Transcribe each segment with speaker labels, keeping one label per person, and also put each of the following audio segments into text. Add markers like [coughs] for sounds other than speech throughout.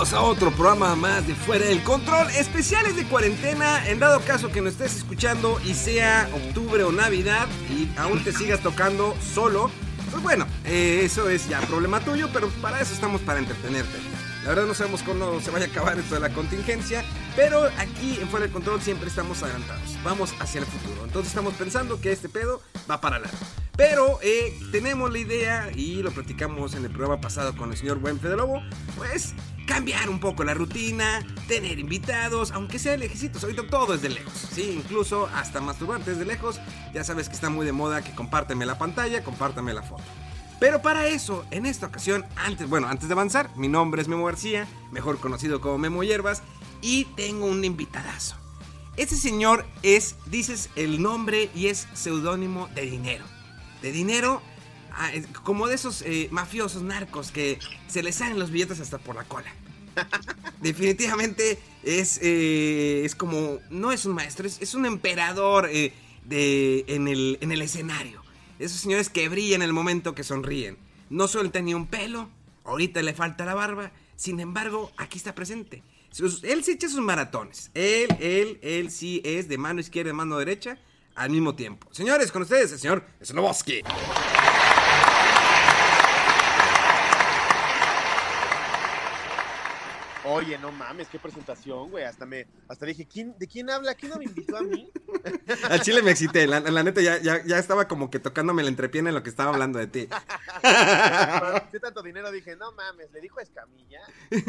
Speaker 1: A otro programa más de Fuera del Control, especiales de cuarentena, en dado caso que nos estés escuchando y sea octubre o navidad y aún te sigas tocando solo, pues bueno, eh, eso es ya problema tuyo, pero para eso estamos para entretenerte. La verdad no sabemos cuándo se vaya a acabar esto de la contingencia, pero aquí en Fuera del Control siempre estamos adelantados, vamos hacia el futuro. Entonces estamos pensando que este pedo va para largo. Pero eh, tenemos la idea, y lo platicamos en el programa pasado con el señor Buen Fede Lobo, pues cambiar un poco la rutina, tener invitados, aunque sea lejecitos, ahorita todo es de lejos, sí, incluso hasta masturbarte desde lejos, ya sabes que está muy de moda que compárteme la pantalla, compártame la foto. Pero para eso, en esta ocasión, antes, bueno, antes de avanzar, mi nombre es Memo García, mejor conocido como Memo Hierbas, y tengo un invitadazo. Este señor es, dices el nombre y es seudónimo de dinero. De dinero, ah, como de esos eh, mafiosos narcos que se les salen los billetes hasta por la cola. [laughs] Definitivamente es, eh, es como, no es un maestro, es, es un emperador eh, de, en, el, en el escenario. Esos señores que brillan el momento que sonríen. No suelta ni un pelo, ahorita le falta la barba, sin embargo, aquí está presente. Él se echa sus maratones. Él, él, él sí es de mano izquierda y mano derecha al mismo tiempo. Señores, con ustedes el señor Sloboski.
Speaker 2: Oye, no mames, qué presentación, güey. Hasta me, hasta dije, ¿quién, ¿de quién habla? ¿Quién no me invitó a mí? [laughs]
Speaker 1: Al chile me excité, la, la neta ya, ya, ya estaba como que tocándome la entrepiena en lo que estaba hablando de ti. [laughs]
Speaker 2: ¿Qué tanto dinero? Dije, no mames, le dijo Escamilla. [laughs]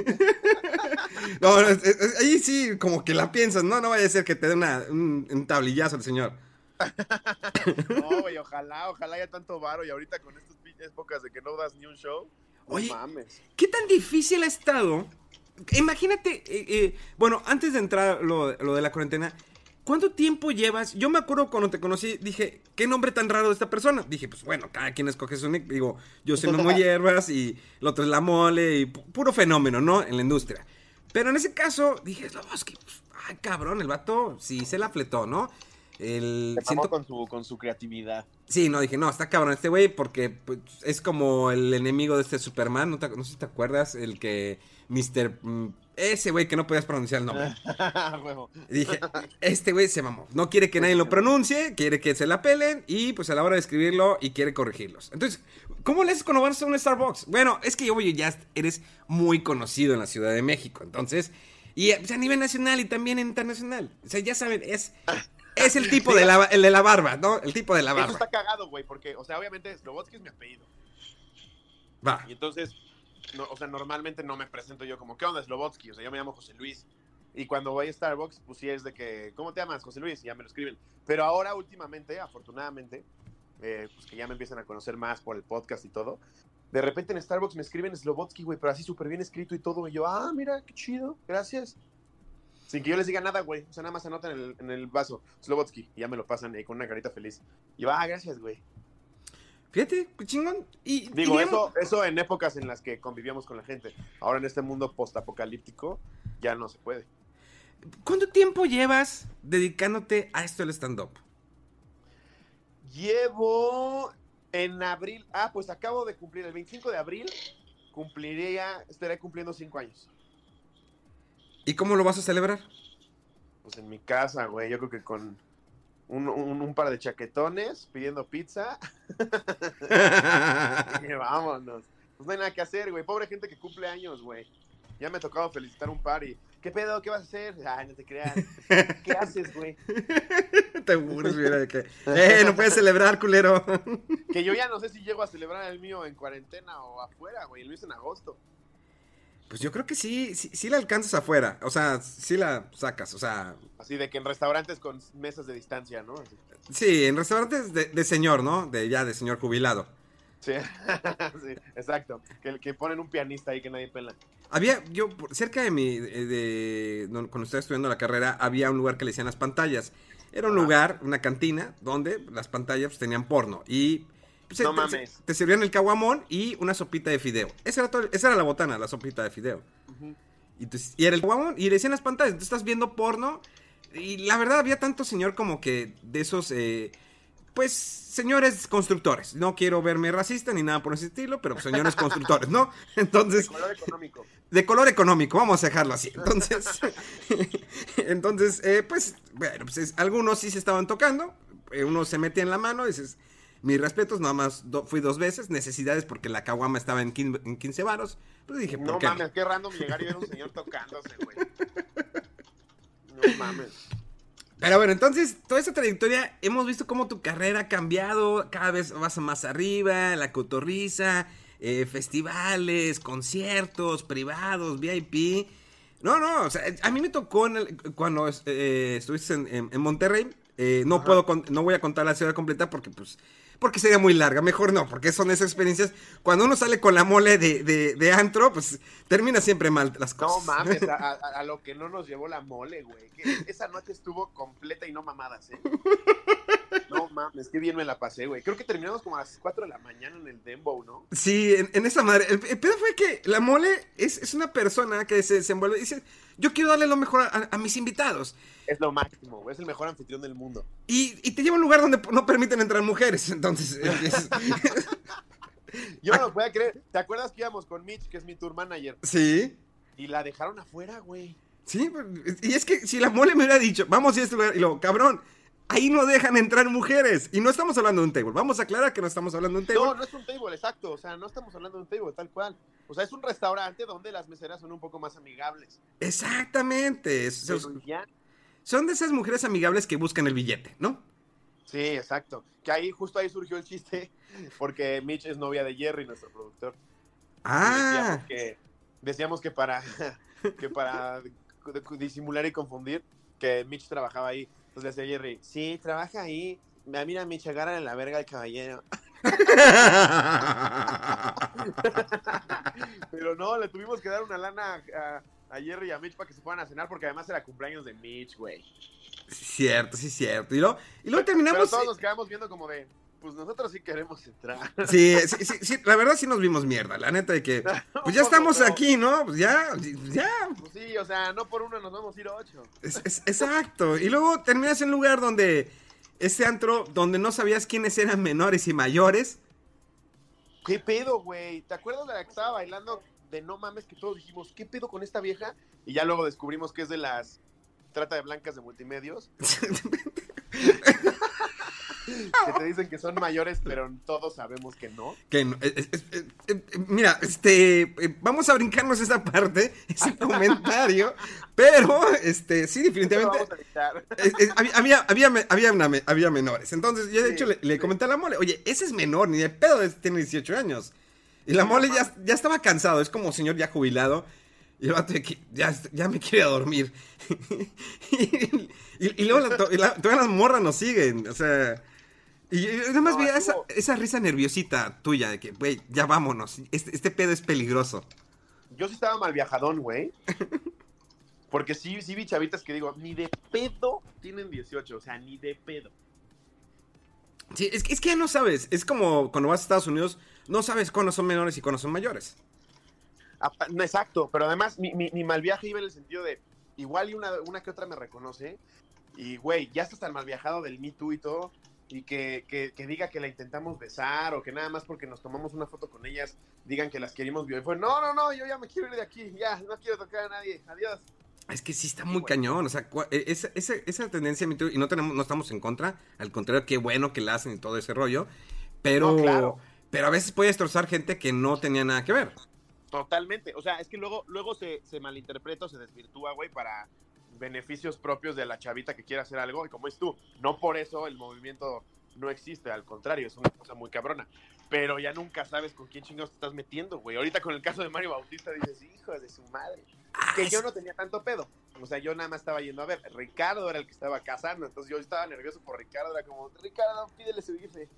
Speaker 1: No, ahí sí, como que la piensas, no, no vaya a ser que te dé una- un, un tablillazo el señor.
Speaker 2: No, güey, ojalá, ojalá haya tanto varo y ahorita con estas pinches épocas de que no das ni un show. No
Speaker 1: Oye,
Speaker 2: mames.
Speaker 1: ¿Qué tan difícil ha estado? Imagínate, eh, eh, bueno, antes de entrar lo, lo de la cuarentena, ¿cuánto tiempo llevas? Yo me acuerdo cuando te conocí, dije, ¿qué nombre tan raro de esta persona? Dije, pues bueno, cada quien escoge su nick. Digo, yo soy Memo Hierbas y el otro es La Mole y pu- puro fenómeno, ¿no? En la industria. Pero en ese caso, dije, Sloboski, pues, ay, cabrón, el vato sí se la fletó, ¿no? El, siento-
Speaker 2: con su, con su creatividad.
Speaker 1: Sí, no, dije, no, está cabrón este güey porque pues, es como el enemigo de este Superman, no, te- no sé si te acuerdas, el que Mr. mm, ese güey que no podías pronunciar el nombre. [laughs] Dije, este güey se mamó, no quiere que nadie lo pronuncie, quiere que se la pelen y pues a la hora de escribirlo y quiere corregirlos. Entonces, ¿cómo le haces cuando vas a un Starbucks? Bueno, es que yo voy ya eres muy conocido en la Ciudad de México, entonces, y pues, a nivel nacional y también internacional. O sea, ya saben, es... Es el tipo de la, el de la barba, ¿no? El tipo de la
Speaker 2: Eso
Speaker 1: barba.
Speaker 2: está cagado, güey, porque, o sea, obviamente Slobotsky es mi apellido.
Speaker 1: Va.
Speaker 2: Y entonces, o sea, normalmente no me presento yo como, ¿qué onda, Slobotsky? O sea, yo me llamo José Luis. Y cuando voy a Starbucks, pues sí es de que, ¿cómo te llamas, José Luis? Y ya me lo escriben. Pero ahora, últimamente, afortunadamente, eh, pues que ya me empiezan a conocer más por el podcast y todo, de repente en Starbucks me escriben Slobotsky, güey, pero así súper bien escrito y todo. Y yo, ah, mira, qué chido, gracias. Sin que yo les diga nada, güey. O sea, nada más anotan en el, en el vaso, Slobotsky, y ya me lo pasan ahí con una carita feliz. Y yo, ah, gracias, güey.
Speaker 1: Fíjate, qué chingón. Y, y
Speaker 2: Digo,
Speaker 1: digamos-
Speaker 2: eso, eso en épocas en las que convivíamos con la gente. Ahora en este mundo postapocalíptico ya no se puede.
Speaker 1: ¿Cuánto tiempo llevas dedicándote a esto del stand-up?
Speaker 2: Llevo En abril, ah, pues acabo de cumplir, el 25 de abril, cumpliría, estaré cumpliendo cinco años.
Speaker 1: ¿Y cómo lo vas a celebrar?
Speaker 2: Pues en mi casa, güey, yo creo que con un, un- un par de chaquetones, pidiendo pizza, [laughs] y vámonos. Pues no hay nada que hacer, güey, pobre gente que cumple años, güey. Ya me ha tocado felicitar un par y, ¿qué pedo? ¿Qué vas a hacer? Ay, no te creas. [laughs] ¿Qué haces, güey?
Speaker 1: Te burles, mira, de que, ¡eh, no puedes celebrar, culero!
Speaker 2: Que yo ya no sé si llego a celebrar el mío en cuarentena o afuera, güey, lo hice en agosto.
Speaker 1: Pues yo creo que sí, sí, sí la alcanzas afuera, o sea, sí la sacas, o sea,
Speaker 2: Así de que en restaurantes con mesas de distancia, ¿no? Así.
Speaker 1: sí, en restaurantes de, de señor, ¿no? De ya de señor jubilado.
Speaker 2: Sí, [laughs] sí, exacto. Que, que ponen un pianista ahí que nadie pela.
Speaker 1: Había, yo, cerca de mi, de, cuando estaba estudiando la carrera, había un lugar que le decían las pantallas. Era un lugar, una cantina, donde las pantallas pues, tenían porno. Y
Speaker 2: No
Speaker 1: te,
Speaker 2: mames.
Speaker 1: te servían el caguamón y una sopita de fideo. Esa era, todo- esa era la botana, la sopita de fideo. Y, entonces- y era el caguamón y le decían las pantallas. Tú estás viendo porno. Y la verdad, había tanto señor como que de esos, eh, pues, señores constructores. No quiero verme racista ni nada por ese estilo, pero señores constructores, ¿no? [laughs] Entonces,
Speaker 2: Color económico.
Speaker 1: de color económico, vamos a dejarlo así. Entonces, [laughs] entonces eh, pues, bueno, pues es- algunos sí se estaban tocando, eh, uno se metía en la mano, dices, mis respetos, nada más do- fui dos veces, necesidades porque la caguama estaba en 15, en 15 varos, pues dije, ¿por
Speaker 2: No
Speaker 1: qué
Speaker 2: mames, qué random llegar y ver un señor tocándose, güey. No mames.
Speaker 1: Pero bueno, entonces, toda esta trayectoria, hemos visto cómo tu carrera ha cambiado, cada vez vas más arriba, la cotorriza, eh, festivales, conciertos, privados, VIP. No, no, o sea, a mí me tocó en el- cuando eh, estuviste en, en- en Monterrey, eh, no
Speaker 2: Ajá.
Speaker 1: puedo, no voy a contar la ciudad completa porque pues... Porque sería muy larga, mejor no, porque son esas experiencias. Cuando uno sale con la mole de, de, de antro, pues termina siempre mal las
Speaker 2: No
Speaker 1: cosas.
Speaker 2: mames, [laughs] a, a- a lo que no nos llevó la mole, güey. Que esa noche estuvo completa y no mamadas, ¿eh? Mames, qué bien me la pasé, güey. Creo que terminamos como a las 4 de la mañana en el Dembow, ¿no?
Speaker 1: Sí, en, en esa madre. El, el pedo fue que la mole es, es una persona que se desenvuelve y dice, yo quiero darle lo mejor a, a mis invitados.
Speaker 2: Es lo máximo, güey. Es el mejor anfitrión del mundo.
Speaker 1: Y, y te lleva a un lugar donde no permiten entrar mujeres. Entonces, [laughs] es- [laughs]
Speaker 2: Yo no lo podía creer. ¿Te acuerdas que íbamos con Mitch, que es mi tour manager?
Speaker 1: sí,
Speaker 2: Y la dejaron afuera, güey.
Speaker 1: sí. Y es que si la mole me hubiera dicho, vamos a este lugar, y luego, cabrón, ahí no dejan entrar mujeres. Y no estamos hablando de un table. Vamos a aclarar que no estamos hablando de un table.
Speaker 2: No, no es un table, exacto. O sea, no estamos hablando de un table, tal cual. O sea, es un restaurante donde las meseras son un poco más amigables.
Speaker 1: Exactamente. es- son- son de esas mujeres amigables que buscan el billete, ¿no?
Speaker 2: Sí, exacto. Que ahí, justo ahí surgió el chiste, [laughs] porque Mitch es novia de Jerry, nuestro productor.
Speaker 1: Ah.
Speaker 2: Decíamos que, decíamos que para, [laughs] que para [laughs] disimular y confundir, que Mitch trabajaba ahí. Entonces le decía Jerry, sí, trabaja ahí. Ah, Mira, Mitch, agarra en la verga al caballero. [laughs] Pero no, le tuvimos que dar una lana a, a Jerry y a Mitch para que se fueran a cenar, porque además era cumpleaños de Mitch, güey.
Speaker 1: Sí, cierto, sí, cierto. Y luego, y luego
Speaker 2: Pero
Speaker 1: terminamos.
Speaker 2: todos nos quedamos viendo como de, pues nosotros sí queremos entrar.
Speaker 1: Sí, sí, sí, sí, la verdad sí nos vimos mierda. La neta de que, [laughs] pues ya estamos aquí, ¿no? Pues ya, ya.
Speaker 2: Pues sí, o sea, no por uno nos vamos a ir ocho.
Speaker 1: Es- es- exacto. Y luego terminas en un lugar donde, ese antro, donde no sabías quiénes eran menores y mayores.
Speaker 2: ¿Qué pedo, güey? ¿Te acuerdas de la que estaba bailando de no mames que todos dijimos, ¿qué pedo con esta vieja? Y ya luego descubrimos que es de las trata de blancas de multimedios. [laughs] [laughs] que te dicen que son mayores, pero todos sabemos que no.
Speaker 1: Que no- es- es- es- es- eh, mira, este, eh, vamos a brincarnos esa parte, [laughs] ese comentario, pero, este, sí, definitivamente,
Speaker 2: vamos a evitar.
Speaker 1: Había, había, había, había, una me- había menores. Entonces, yo de
Speaker 2: Sí,
Speaker 1: hecho le, le
Speaker 2: sí.
Speaker 1: comenté a la mole, oye, ese es menor, ni de pedo, tiene 18 años. Y la mole ya, ya estaba cansado, es como señor ya jubilado. Y el vato ya, ya me quiere dormir. [laughs] y, y- y luego la, to- y la- todas las morras nos siguen, o sea. Y nada más
Speaker 2: No,
Speaker 1: veía esa, esa risa nerviosita tuya de que, güey, ya vámonos, este, este pedo es peligroso.
Speaker 2: Yo sí estaba mal viajadón, güey. [laughs] Porque sí, sí vi chavitas que digo, ni de pedo tienen 18, o sea, ni de pedo.
Speaker 1: Sí, es, que- es que ya no sabes, es como cuando vas a Estados Unidos, no sabes cuándo son menores y cuándo son mayores.
Speaker 2: Exacto, pero además mi, mi, mi mal viaje iba en el sentido de, igual y una, una que otra me reconoce, y güey, ya estás tan mal viajado del Me Too y todo, y que, que, que diga que la intentamos besar o que nada más porque nos tomamos una foto con ellas digan que las querimos violar. Fue, no, no, no, yo ya me quiero ir de aquí, ya, no quiero tocar a nadie, adiós.
Speaker 1: Es que sí está muy cañón, o sea, e- esa, esa, esa tendencia, y no tenemos, no estamos en contra, al contrario, qué bueno que la hacen y todo ese rollo, pero,
Speaker 2: No, claro.
Speaker 1: pero a veces puede destrozar gente que no tenía nada que ver.
Speaker 2: Totalmente, o sea, es que luego, luego se, se malinterpreta o se desvirtúa, güey, para beneficios propios de la chavita que quiere hacer algo, y como es tú, no por eso el movimiento no existe, al contrario, es una cosa muy cabrona, pero ya nunca sabes con quién chingados te estás metiendo, güey. Ahorita con el caso de Mario Bautista dices, hijo de su madre, que yo no tenía tanto pedo, o sea, yo nada más estaba yendo a ver, Ricardo era el que estaba casando, entonces yo estaba nervioso por Ricardo, era como, Ricardo, pídele subirse.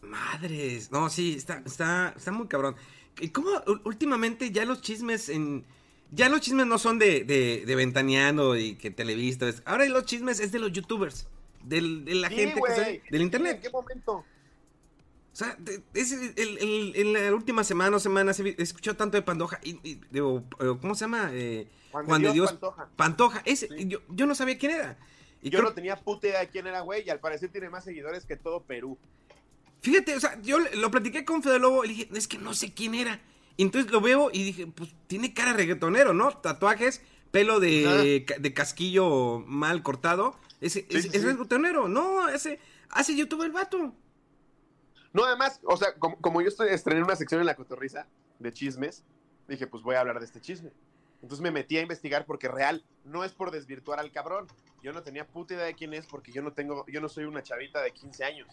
Speaker 1: Madres, no, sí, está, está, está muy cabrón. ¿Y cómo últimamente ya los chismes en... Ya los chismes no son de, de, de ventaneando y que televisto, es, ahora los chismes es de los youtubers, del, de la
Speaker 2: Sí,
Speaker 1: gente que
Speaker 2: güey,
Speaker 1: sale- del
Speaker 2: ¿En
Speaker 1: internet.
Speaker 2: qué momento?
Speaker 1: O sea, es el- el- el- en la última semana o semanas he, he escuchado tanto de Pandoja. Y, y- digo, eh, ¿Cómo se llama? Eh,
Speaker 2: Juan de Dios Pantoja.
Speaker 1: Pantoja. Ese,
Speaker 2: Sí.
Speaker 1: yo, yo no sabía quién era. Y
Speaker 2: Yo
Speaker 1: creo-
Speaker 2: no tenía puta idea de quién era, güey, y al parecer tiene más seguidores que todo Perú.
Speaker 1: Fíjate, o sea, yo lo platiqué con Fede Lobo y le dije, es que no sé quién era. Y entonces lo veo y dije, pues tiene cara de reggaetonero, ¿no? Tatuajes, pelo de, de casquillo mal cortado. Ese,
Speaker 2: Sí,
Speaker 1: es,
Speaker 2: sí,
Speaker 1: es reggaetonero, no, ese hace YouTube el vato.
Speaker 2: No, además, o sea, como, como yo estoy estrené una sección en la cotorriza de chismes, dije, pues voy a hablar de este chisme. Entonces me metí a investigar porque real, no es por desvirtuar al cabrón. Yo no tenía puta idea de quién es porque yo no tengo, yo no soy una chavita de 15 años.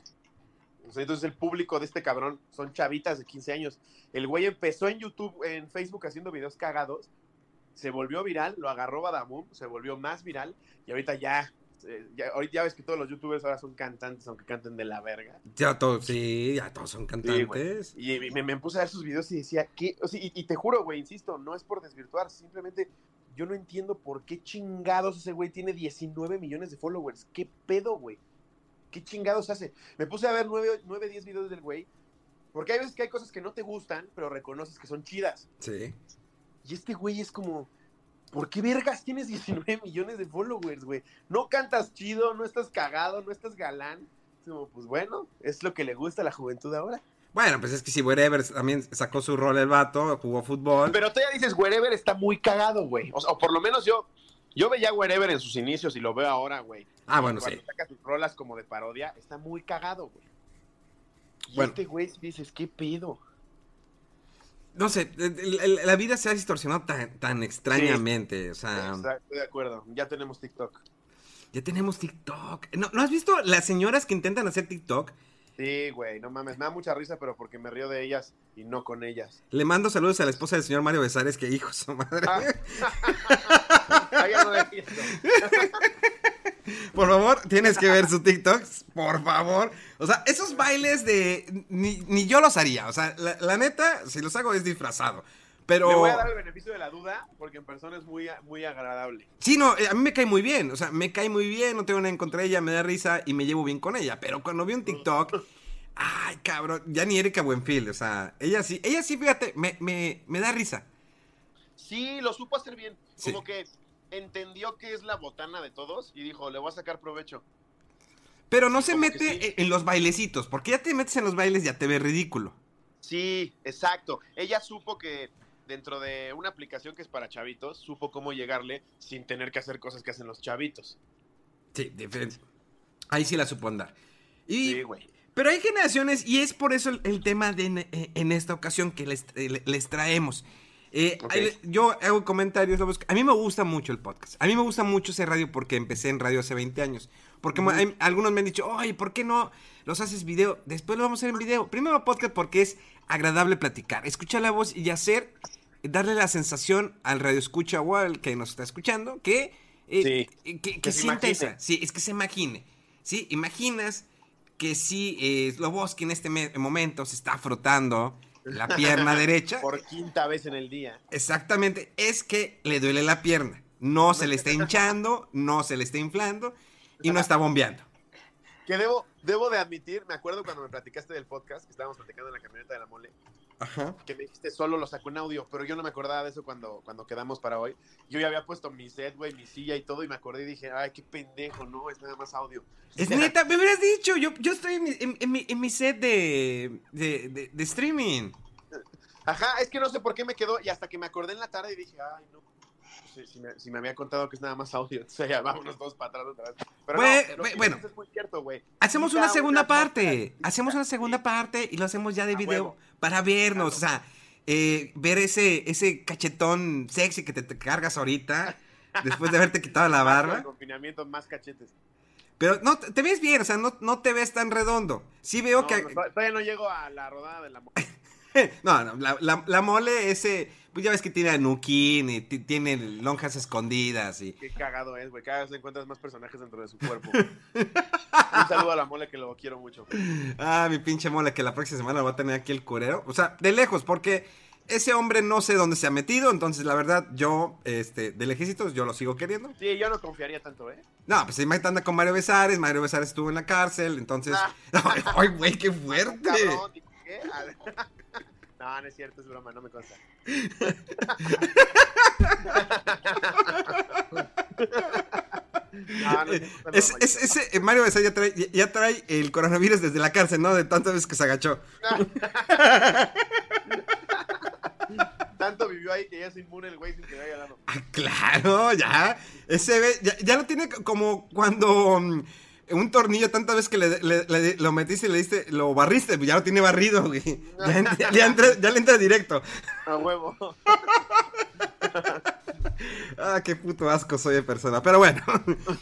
Speaker 2: Entonces el público de este cabrón son chavitas de 15 años. El güey empezó en YouTube, en Facebook haciendo videos cagados, se volvió viral, lo agarró Badabum, se volvió más viral y ahorita ya, eh, ya, ahorita ya ves que todos los youtubers ahora son cantantes, aunque canten de la verga.
Speaker 1: Ya todos, sí, ya todos son
Speaker 2: Sí,
Speaker 1: cantantes.
Speaker 2: Y me, me puse a ver sus videos y decía, ¿qué? O sea, y, y te juro, güey, insisto, no es por desvirtuar, simplemente yo no entiendo por qué chingados ese güey tiene 19 millones de followers. ¿Qué pedo, güey? ¿Qué chingados hace? Me puse a ver 9, 9 10 videos del güey, porque hay veces que hay cosas que no te gustan, pero reconoces que son chidas.
Speaker 1: Sí.
Speaker 2: Y este güey es como, ¿por qué vergas tienes 19 millones de followers, güey? No cantas chido, no estás cagado, no estás galán. Es como, pues bueno, es lo que le gusta a la juventud ahora.
Speaker 1: Bueno, pues es que si Wherever también sacó su rol el vato, jugó fútbol.
Speaker 2: Pero tú ya dices, Wherever está muy cagado, güey. O, sea, o por lo menos yo, yo veía Wherever en sus inicios y lo veo ahora, güey.
Speaker 1: ah, bueno,
Speaker 2: Cuando
Speaker 1: sí.
Speaker 2: saca sus rolas como de parodia, está muy cagado, güey. Y
Speaker 1: Bueno.
Speaker 2: este güey dices, ¿qué pedo?
Speaker 1: No sé, la vida se ha distorsionado tan, tan extrañamente. O sea,
Speaker 2: Estoy de acuerdo. Ya tenemos TikTok.
Speaker 1: ya tenemos TikTok. ¿No, ¿No has visto las señoras que intentan hacer TikTok?
Speaker 2: Sí, güey, no mames. Me da mucha risa, pero porque me río de ellas y no con ellas.
Speaker 1: Le mando saludos a la esposa del señor Mario Besares, que hijo su madre.
Speaker 2: Ah. [laughs]
Speaker 1: Por favor, tienes que ver su TikTok, por favor. O sea, esos bailes de... Ni, ni yo los haría. O sea, la, la neta, si los hago es disfrazado. Pero...
Speaker 2: Le voy a dar el beneficio de la duda porque en persona es muy, muy agradable.
Speaker 1: Sí, no, eh, a mí me cae muy bien. O sea, me cae muy bien, no tengo nada en contra de ella, me da risa y me llevo bien con ella. Pero cuando vi un TikTok, [laughs] ay, cabrón, ya ni Erika Buenfil. O sea, ella sí, ella sí, fíjate, me, me, me da risa.
Speaker 2: Sí, lo supo hacer bien.
Speaker 1: Sí.
Speaker 2: Como que entendió que es la botana de todos y dijo, le voy a sacar provecho.
Speaker 1: Pero no se mete
Speaker 2: sí.
Speaker 1: en, los bailecitos, porque ya te metes en los bailes, ya te ves ridículo.
Speaker 2: Sí, exacto. Ella supo que dentro de una aplicación que es para chavitos, supo cómo llegarle sin tener que hacer cosas que hacen los chavitos.
Speaker 1: Sí, diferente. Ahí sí la supo andar. Y,
Speaker 2: Sí, güey.
Speaker 1: Pero hay generaciones, y es por eso el, el tema de en, en esta ocasión que les, le- les traemos. Eh,
Speaker 2: Ok.
Speaker 1: ahí le- yo hago comentarios, a mí me gusta mucho el podcast. A mí me gusta mucho ese radio porque empecé en radio hace 20 años. Porque hay- algunos me han dicho, oye, ¿por qué no los haces video? Después lo vamos a hacer en video. Primero podcast porque es agradable platicar, escuchar la voz y hacer, darle la sensación al radio escucha o al que nos está escuchando que, eh,
Speaker 2: Sí.
Speaker 1: que, que
Speaker 2: Que se
Speaker 1: sienta esa. Sí, es que se imagine. ¿Sí? Imaginas que si eh, Sloboski en este me- momento se está frotando la pierna [laughs] derecha,
Speaker 2: Por quinta vez en el día.
Speaker 1: exactamente, es que le duele la pierna. No se le está [laughs] hinchando, no se le está inflando y no está bombeando.
Speaker 2: Que debo, debo de admitir, me acuerdo cuando me platicaste del podcast, que estábamos platicando en la camioneta de la mole,
Speaker 1: Ajá.
Speaker 2: que me dijiste solo lo sacó en audio, pero yo no me acordaba de eso cuando, cuando quedamos para hoy. Yo ya había puesto mi set, güey, mi silla y todo, y me acordé y dije, ay, qué pendejo, no, es nada más audio.
Speaker 1: Es neta, me hubieras dicho, yo, yo estoy en mi, en, en mi, en mi set de, de, de, de streaming.
Speaker 2: Ajá, es que no sé por qué me quedó, y hasta que me acordé en la tarde y dije, ay, no. Si, si me, si me había contado que es nada más audio, [laughs] entonces ya vámonos todos para atrás otra vez. Pero no,
Speaker 1: bueno.
Speaker 2: dices es muy cierto, güey.
Speaker 1: Hacemos
Speaker 2: Quita
Speaker 1: una segunda parte. Hacemos una
Speaker 2: sí.
Speaker 1: segunda parte y lo hacemos ya de
Speaker 2: A
Speaker 1: video
Speaker 2: huevo.
Speaker 1: para vernos.
Speaker 2: Claro.
Speaker 1: O sea, eh, ver ese, ese cachetón sexy que te, te cargas ahorita [laughs] después de haberte quitado la
Speaker 2: el
Speaker 1: barba.
Speaker 2: confinamiento, más cachetes.
Speaker 1: Pero no, te ves bien, o sea, no, no te ves tan redondo. Sí veo
Speaker 2: No,
Speaker 1: que...
Speaker 2: no, todavía no llego a la rodada de la mo- [laughs]
Speaker 1: No, no, la, la- la mole ese... Pues ya ves que tiene a Nukin y ti- tiene lonjas escondidas y...
Speaker 2: Qué cagado es, güey. Cada vez encuentras más personajes dentro de su cuerpo. Un saludo a la mole que lo quiero mucho.
Speaker 1: Ah, mi pinche mole, que la próxima semana va a tener aquí el curero. O sea, de lejos, porque ese hombre no sé dónde se ha metido. Entonces, la verdad, yo, este, de lejecitos, yo lo sigo queriendo.
Speaker 2: Sí, yo no confiaría tanto, ¿eh?
Speaker 1: No, pues imagínate anda con Mario Besares. Mario Besares estuvo en la cárcel. Entonces,
Speaker 2: Ah. [laughs]
Speaker 1: ay, güey, qué fuerte.
Speaker 2: Cabrón, ¿qué? [laughs] No, no es cierto, es broma, no me consta. No, no Es,
Speaker 1: es- ese Mario Besares ya trae, ya trae el coronavirus desde la cárcel, ¿no? De tantas veces que se agachó. [laughs]
Speaker 2: Tanto vivió ahí que ya es inmune el güey sin que haya dado.
Speaker 1: Ah, claro, ya. Ese ya, ya lo tiene como cuando mm, un tornillo tantas veces que le, le- le- lo metiste y le diste, lo barriste, pues ya lo tiene barrido, güey. Ya, [laughs] entra- ya, ya entra- ya le entra directo.
Speaker 2: A huevo. [laughs]
Speaker 1: Ah, qué puto asco soy de persona. Pero bueno,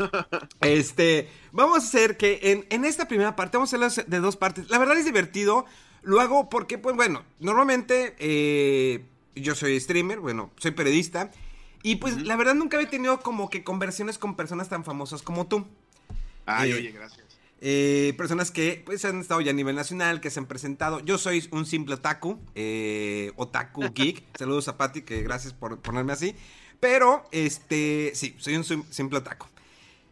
Speaker 1: [laughs] este, vamos a hacer que en, en esta primera parte, vamos a hacer de dos partes. La verdad es divertido. Lo hago porque, pues bueno, normalmente eh, yo soy streamer, bueno, soy periodista. Y pues la verdad nunca había tenido como que conversiones con personas tan famosas como tú.
Speaker 2: Ay,
Speaker 1: Eh,
Speaker 2: oye, gracias.
Speaker 1: Eh, personas que pues han estado ya a nivel nacional, que se han presentado. Yo soy un simple otaku, eh, otaku [laughs] geek. Saludos a Pati, que gracias por ponerme así. Pero, este, sí, soy un sim- simple otaku.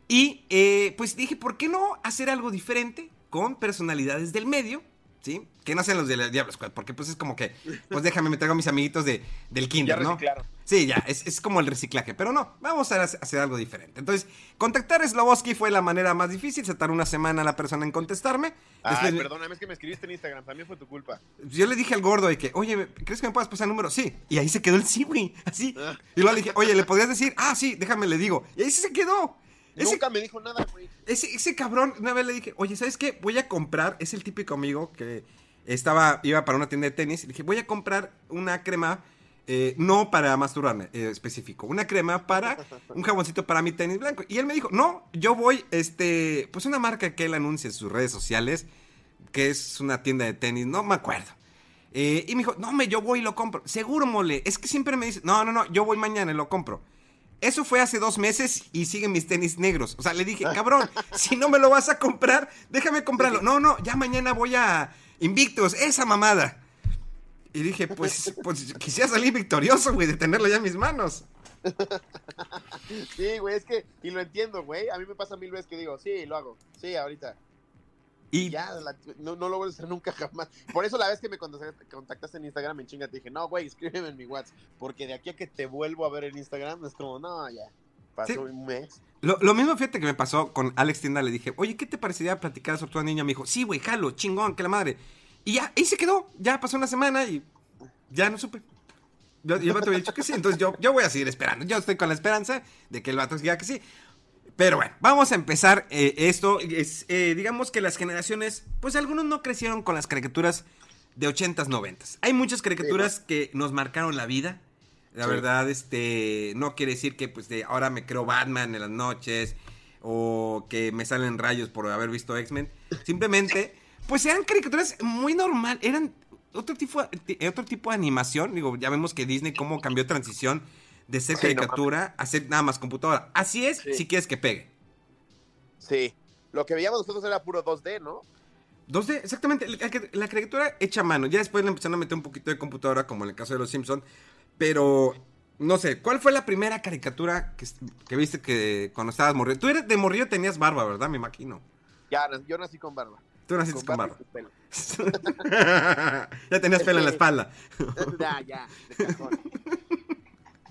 Speaker 1: Y eh, pues dije, ¿por qué no hacer algo diferente con personalidades del medio? ¿Sí? Que no sean los de la Diablo Squad, porque pues es como que, pues déjame, me traigo a mis amiguitos de, del
Speaker 2: Ya
Speaker 1: kinder, ¿no?
Speaker 2: reciclaron.
Speaker 1: Sí, ya, es, es como el reciclaje, pero no, vamos a hacer algo diferente. Entonces, contactar a Sloboski fue la manera más difícil, se tardó una semana la persona en contestarme.
Speaker 2: Ay,
Speaker 1: Después me-
Speaker 2: perdóname, es que me escribiste en Instagram, también fue tu culpa.
Speaker 1: yo le dije al gordo de que, oye, ¿crees que me puedas pasar el número? Sí. Y ahí se quedó el sí, güey, así.
Speaker 2: Ah.
Speaker 1: Y luego le dije, oye, ¿le podrías decir? Ah, sí, déjame, le digo. Y ahí se quedó. Ese,
Speaker 2: Nunca me dijo nada, güey.
Speaker 1: ese, ese cabrón, una vez le dije, oye, ¿sabes qué? Voy a comprar, es el típico amigo que estaba, iba para una tienda de tenis, y le dije, voy a comprar una crema, eh, no para masturbarme, eh, específico, una crema para un jaboncito para mi tenis blanco. Y él me dijo, no, yo voy, este, pues una marca que él anuncia en sus redes sociales, que es una tienda de tenis, no me acuerdo. Eh, y me dijo, no, me, yo voy y lo compro. Seguro, mole, es que siempre me dice, no, no, no, yo voy mañana y lo compro. Eso fue hace dos meses y siguen mis tenis negros. O sea, le dije, cabrón, [laughs] si no me lo vas a comprar, déjame comprarlo. [laughs] No, no, ya mañana voy a Invictus, esa mamada. Y dije, pues, pues quisiera salir victorioso, güey, de tenerlo ya en mis manos.
Speaker 2: Sí, güey, es que, y lo entiendo, güey. A mí me pasa mil veces que digo, sí, lo hago. Sí, ahorita.
Speaker 1: Y
Speaker 2: Ya, la- no, no lo voy a hacer nunca jamás. Por eso la vez que me contactaste, en Instagram en chinga te dije, no, güey, escríbeme en mi WhatsApp. Porque de aquí a que te vuelvo a ver en Instagram es como, no, ya. Pasó
Speaker 1: Sí.
Speaker 2: un mes.
Speaker 1: lo, lo mismo, fíjate que me pasó con Alex Tienda. Le dije, oye, ¿qué te parecería platicar sobre tu niña? Me dijo, sí, güey, jalo, chingón, que la madre. Y ya, ahí se quedó. Ya pasó una semana y ya no supe. Yo, yo me había dicho que sí, entonces yo, yo voy a seguir esperando. Yo estoy con la esperanza de que el vato diga que sí. Pero bueno, vamos a empezar eh, esto. Es, eh, digamos que las generaciones, pues algunos no crecieron con las caricaturas de 80s, 90s. Hay muchas caricaturas que nos marcaron la vida. La
Speaker 2: Sí.
Speaker 1: verdad, este, no quiere decir que pues de ahora me creo Batman en las noches o que me salen rayos por haber visto X-Men. Simplemente, [laughs] pues eran caricaturas muy normal, eran otro tipo, otro tipo de animación. Digo, ya vemos que Disney cómo cambió transición de ser
Speaker 2: Sí, no
Speaker 1: caricatura a ser nada más computadora. Así es,
Speaker 2: Sí.
Speaker 1: si quieres que pegue.
Speaker 2: Sí. Lo que veíamos nosotros era puro 2D, ¿no?
Speaker 1: 2D, exactamente, la, la caricatura hecha a mano. Ya después le empezaron a meter un poquito de computadora, como en el caso de los Simpsons. Pero, no sé, ¿cuál fue la primera caricatura que, que viste que cuando estabas morrido? Tú eres de morrido tenías barba, ¿verdad? Me imagino.
Speaker 2: Ya, yo nací con barba.
Speaker 1: Tú naciste con,
Speaker 2: barba.
Speaker 1: barba. [laughs] ya tenías pelo en la espalda. [laughs]
Speaker 2: ya, ya, de cajón.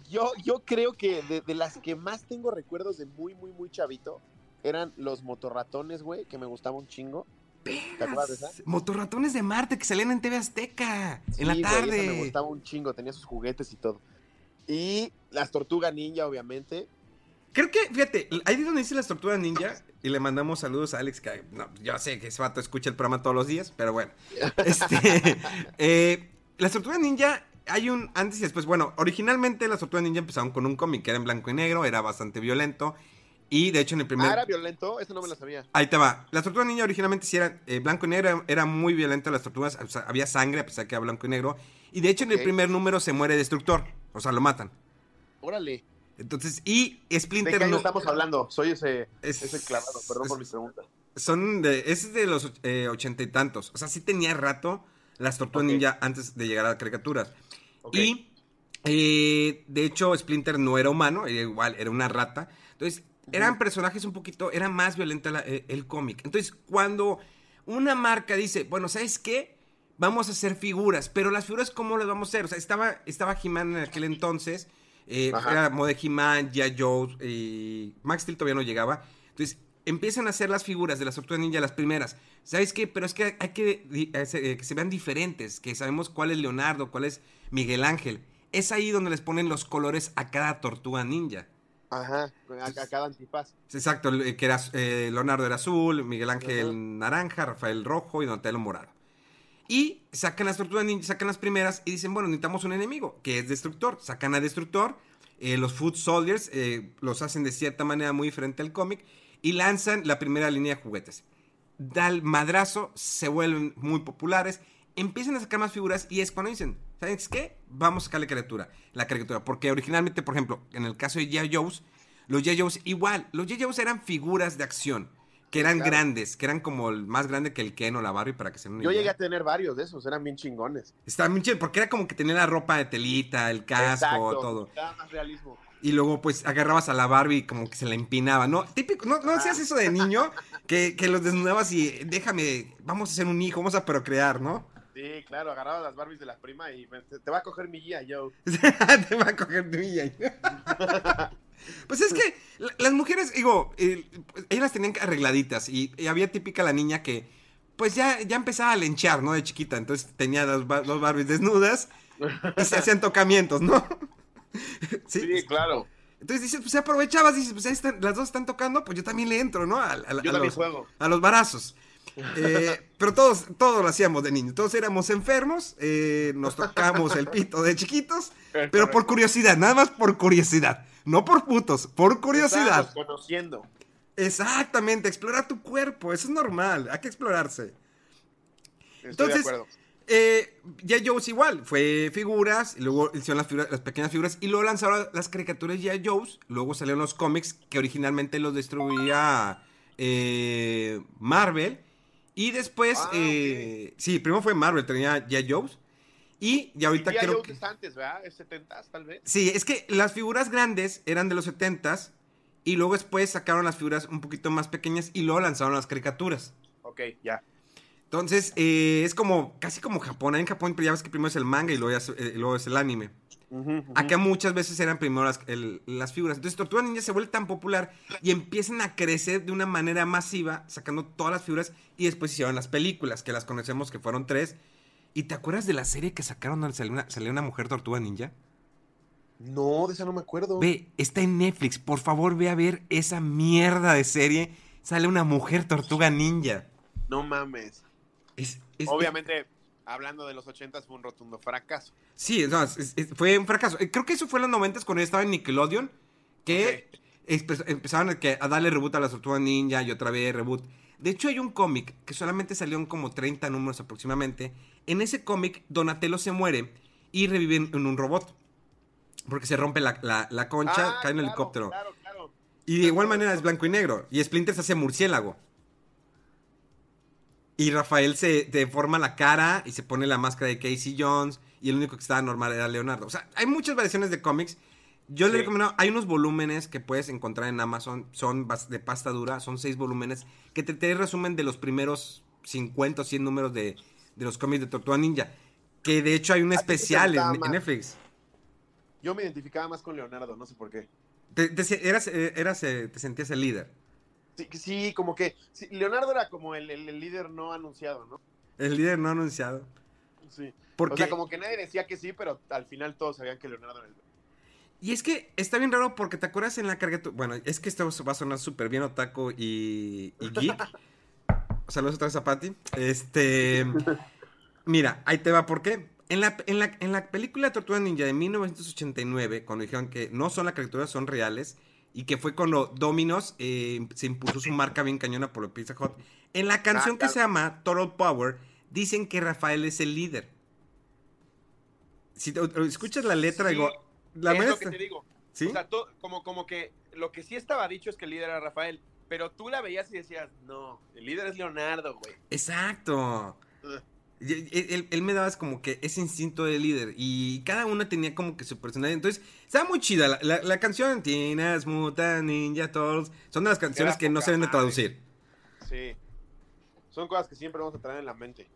Speaker 2: Yo, yo creo que de, de, las que más tengo recuerdos de muy, muy, muy chavito eran los motorratones, güey, que me gustaba un chingo.
Speaker 1: ¿Te acuerdas de esa? Motorratones de Marte que salían en TV Azteca
Speaker 2: sí,
Speaker 1: en la tarde.
Speaker 2: Güey, me gustaba un chingo, tenía sus juguetes y todo. Y las tortugas ninja, obviamente.
Speaker 1: Creo que, fíjate, ahí es donde dice las tortugas ninja. Y le mandamos saludos a Alex, que no, yo sé que ese vato escucha el programa todos los días, pero bueno. [laughs] Este, eh, las tortugas ninja, hay un antes y después. Bueno, originalmente las tortugas ninja empezaron con un cómic que era en blanco y negro, era bastante violento. Y de hecho en el primer...
Speaker 2: Ah, era violento, eso no me lo sabía.
Speaker 1: Ahí te va. Las tortugas ninja originalmente sí eran eh, blanco y negro, era muy violento las tortugas, o sea, había sangre a pesar que era blanco y negro. Y de hecho en okay. el primer número se muere Destructor, o sea, lo matan.
Speaker 2: Órale.
Speaker 1: Entonces, y Splinter
Speaker 2: ¿De qué año
Speaker 1: no...
Speaker 2: estamos hablando? Soy ese, es, ese clavado, perdón es, por mis preguntas.
Speaker 1: Son de, es de los eh, ochenta y tantos. O sea, sí tenía rato las tortugas okay. ninja antes de llegar a las caricaturas. Okay. Y, eh, de hecho, Splinter no era humano, era igual, era una rata. Entonces, eran uh -huh. personajes un poquito, era más violenta la, eh, el cómic. Entonces, cuando una marca dice, bueno, ¿sabes qué? Vamos a hacer figuras, pero las figuras, ¿cómo las vamos a hacer? O sea, estaba, estaba He-Man en aquel entonces, eh, era modo de He-Man, ya Joe, y Max Steel todavía no llegaba. Entonces, empiezan a hacer las figuras de las Tortugas Ninja, las primeras. ¿Sabes qué? Pero es que hay que, eh, que se vean diferentes, que sabemos cuál es Leonardo, cuál es Miguel Ángel. Es ahí donde les ponen los colores a cada Tortuga Ninja.
Speaker 2: Ajá, a, cada antifaz.
Speaker 1: Exacto, que era, eh, Leonardo era azul, Miguel Ángel naranja, Rafael rojo y Donatello morado. Y sacan las tortugas sacan las primeras y dicen, bueno, necesitamos un enemigo, que es Destructor. Sacan a Destructor, eh, los Food Soldiers eh, los hacen de cierta manera muy diferente al cómic y lanzan la primera línea de juguetes. Da el madrazo, se vuelven muy populares, empiezan a sacar más figuras y es cuando dicen, ¿sabes qué? Vamos a sacar la caricatura, la caricatura. Porque originalmente, por ejemplo, en el caso de G.I. Joe's, los G.I. Joe's igual, los G.I. Joe's eran figuras de acción que eran claro. grandes, que eran como el más grande que el Ken o la Barbie para que se
Speaker 2: Yo llegué a tener varios de esos, eran bien chingones.
Speaker 1: Estaban bien chidos, porque era como que tenía la ropa de telita, el casco,
Speaker 2: Exacto,
Speaker 1: todo.
Speaker 2: Más realismo.
Speaker 1: Y luego, pues, agarrabas a la Barbie como que se la empinaba, ¿no? Típico, ¿no, no hacías eso de niño? que, que los desnudabas y déjame, vamos a hacer un hijo, vamos a procrear, ¿no?
Speaker 2: Sí, claro, agarraba las Barbies de la prima y te, te va a coger mi guía, yo. [laughs]
Speaker 1: te va a coger mi guía. [laughs] Pues es que las mujeres, digo, eh, ellas las tenían arregladitas y, y, había típica la niña que, pues ya, ya empezaba a lenchar, ¿no? De chiquita, entonces tenía dos, dos Barbies desnudas y se hacían tocamientos, ¿no? [laughs]
Speaker 2: sí, sí, claro.
Speaker 1: Entonces dices, pues aprovechabas, dices, pues ahí están, las dos están tocando, pues yo también le entro, ¿no? A, a,
Speaker 2: yo
Speaker 1: a
Speaker 2: los, juego.
Speaker 1: a los barazos. Eh, pero todos, todos lo hacíamos de niños, todos éramos enfermos, eh, nos tocamos el pito de chiquitos, [laughs] pero por curiosidad, nada más por curiosidad. No por putos, por curiosidad.
Speaker 2: Estamos conociendo.
Speaker 1: Exactamente, explorar tu cuerpo, eso es normal, hay que explorarse.
Speaker 2: Estoy
Speaker 1: Entonces,
Speaker 2: de acuerdo.
Speaker 1: Eh, Joe's igual, fue figuras, y luego hicieron las, figuras, las pequeñas figuras, y luego lanzaron las caricaturas ya Joe's, luego salieron los cómics que originalmente los distribuía eh, Marvel, y después,
Speaker 2: Ah,
Speaker 1: eh, sí, primero fue Marvel, tenía ya Joe's, y, y ahorita
Speaker 2: Y
Speaker 1: creo
Speaker 2: Joe
Speaker 1: que...
Speaker 2: es antes, ¿verdad? Es 70 tal vez.
Speaker 1: Sí, es que las figuras grandes eran de los 70s y luego después sacaron las figuras un poquito más pequeñas y luego lanzaron las caricaturas.
Speaker 2: Ok, ya.
Speaker 1: Entonces, eh, es como, casi como Japón. Ahí en Japón ya ves que primero es el manga y luego, ya eh, luego es el anime.
Speaker 2: Ujú, ujú.
Speaker 1: Acá muchas veces eran primero las, el- las figuras. Entonces, Tortuga Ninja se vuelve tan popular y empiezan a crecer de una manera masiva, sacando todas las figuras y después hicieron las películas, que las conocemos, que fueron tres. ¿Y te acuerdas de la serie que sacaron donde salió una, salió una mujer Tortuga Ninja?
Speaker 2: No, de esa no me acuerdo.
Speaker 1: Ve, está en Netflix. Por favor, ve a ver esa mierda de serie. Sale una mujer tortuga ninja.
Speaker 2: No mames.
Speaker 1: Es- es-
Speaker 2: Obviamente, hablando de los 80 fue un rotundo fracaso.
Speaker 1: Sí, no, es- es- fue un fracaso. Eh, Creo que eso fue en los 90 cuando estaba en Nickelodeon. Que espe- empezaron a, que- a darle reboot a la tortuga ninja y otra vez reboot. De hecho, hay un cómic que solamente salió en como 30 números aproximadamente. En ese cómic, Donatello se muere y revive en, en un robot. Porque se rompe la, la- la concha,
Speaker 2: Ah,
Speaker 1: cae en el
Speaker 2: claro,
Speaker 1: helicóptero.
Speaker 2: Claro, claro.
Speaker 1: Y de igual manera es blanco y negro. Y Splinter se hace murciélago. Y Rafael se deforma la cara y se pone la máscara de Casey Jones. Y el único que estaba normal era Leonardo. O sea, hay muchas variaciones de cómics. Yo
Speaker 2: Sí.
Speaker 1: le recomiendo, hay unos volúmenes que puedes encontrar en Amazon. Son de pasta dura, son seis volúmenes. Que te, te resumen de los primeros 50 o 100 números de, de los cómics de Tortuga Ninja. Que de hecho hay un
Speaker 2: ¿A ti qué te
Speaker 1: especial en Netflix.
Speaker 2: Yo me identificaba más con Leonardo, no sé por qué.
Speaker 1: Te, te- eras, eh, eras, eh, te sentías el líder.
Speaker 2: Sí, sí, como que sí, Leonardo era como el, el- el líder no anunciado, ¿no?
Speaker 1: El líder no anunciado.
Speaker 2: Sí.
Speaker 1: Porque,
Speaker 2: O sea, como que nadie decía que sí, pero al final todos sabían que Leonardo era el...
Speaker 1: Y es que está bien raro porque te acuerdas en la caricatura. Bueno, es que esto va a sonar súper bien otaku y, y geek. [laughs] Saludos otra vez a Patty. Este. Mira, ahí te va, ¿por qué? En la, en, la, en la película Tortuga Ninja de 1989, cuando dijeron que no son las caricaturas, son reales, y que fue cuando Dominos eh, se impuso su marca bien cañona por el Pizza Hut, en la canción
Speaker 2: Ah,
Speaker 1: que
Speaker 2: claro.
Speaker 1: se llama Total Power, dicen que Rafael es el líder. Si te- escuchas la letra,
Speaker 2: Sí,
Speaker 1: digo, la
Speaker 2: es lo que te digo.
Speaker 1: ¿Sí?
Speaker 2: O sea, to- como, como que lo que sí estaba dicho es que el líder era Rafael, pero tú la veías y decías, no, el líder es Leonardo, güey.
Speaker 1: Exacto. Él, él me daba como que ese instinto de líder y cada una tenía como que su personalidad. Entonces, estaba muy chida. La, la- la canción Teenage Mutant Ninja Turtles son de las canciones
Speaker 2: Era
Speaker 1: que no se deben de traducir.
Speaker 2: Sí. Son cosas que siempre vamos a traer en la mente.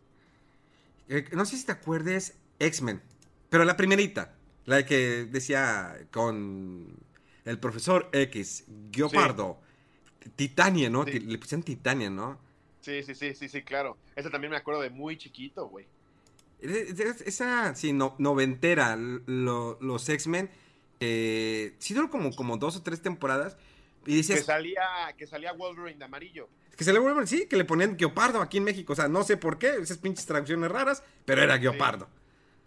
Speaker 1: Eh, no sé si te acuerdes X-Men, pero la primerita, la que decía con el profesor X, Guiopardo, Titania, ¿no?
Speaker 2: Sí.
Speaker 1: Le pusieron Titania, ¿no?
Speaker 2: Sí, sí, sí, sí, sí, claro. Esa también me acuerdo de muy chiquito, güey.
Speaker 1: Es- es- Esa, sí, no, noventera, lo- los X-Men, eh, sí duró como, como dos o tres temporadas. Y
Speaker 2: Que
Speaker 1: dices,
Speaker 2: salía, que salía Wolverine de amarillo.
Speaker 1: que le vuelven, sí, que le ponían Guiopardo aquí en México. O sea, no sé por qué, esas pinches traducciones raras, pero era Guiopardo.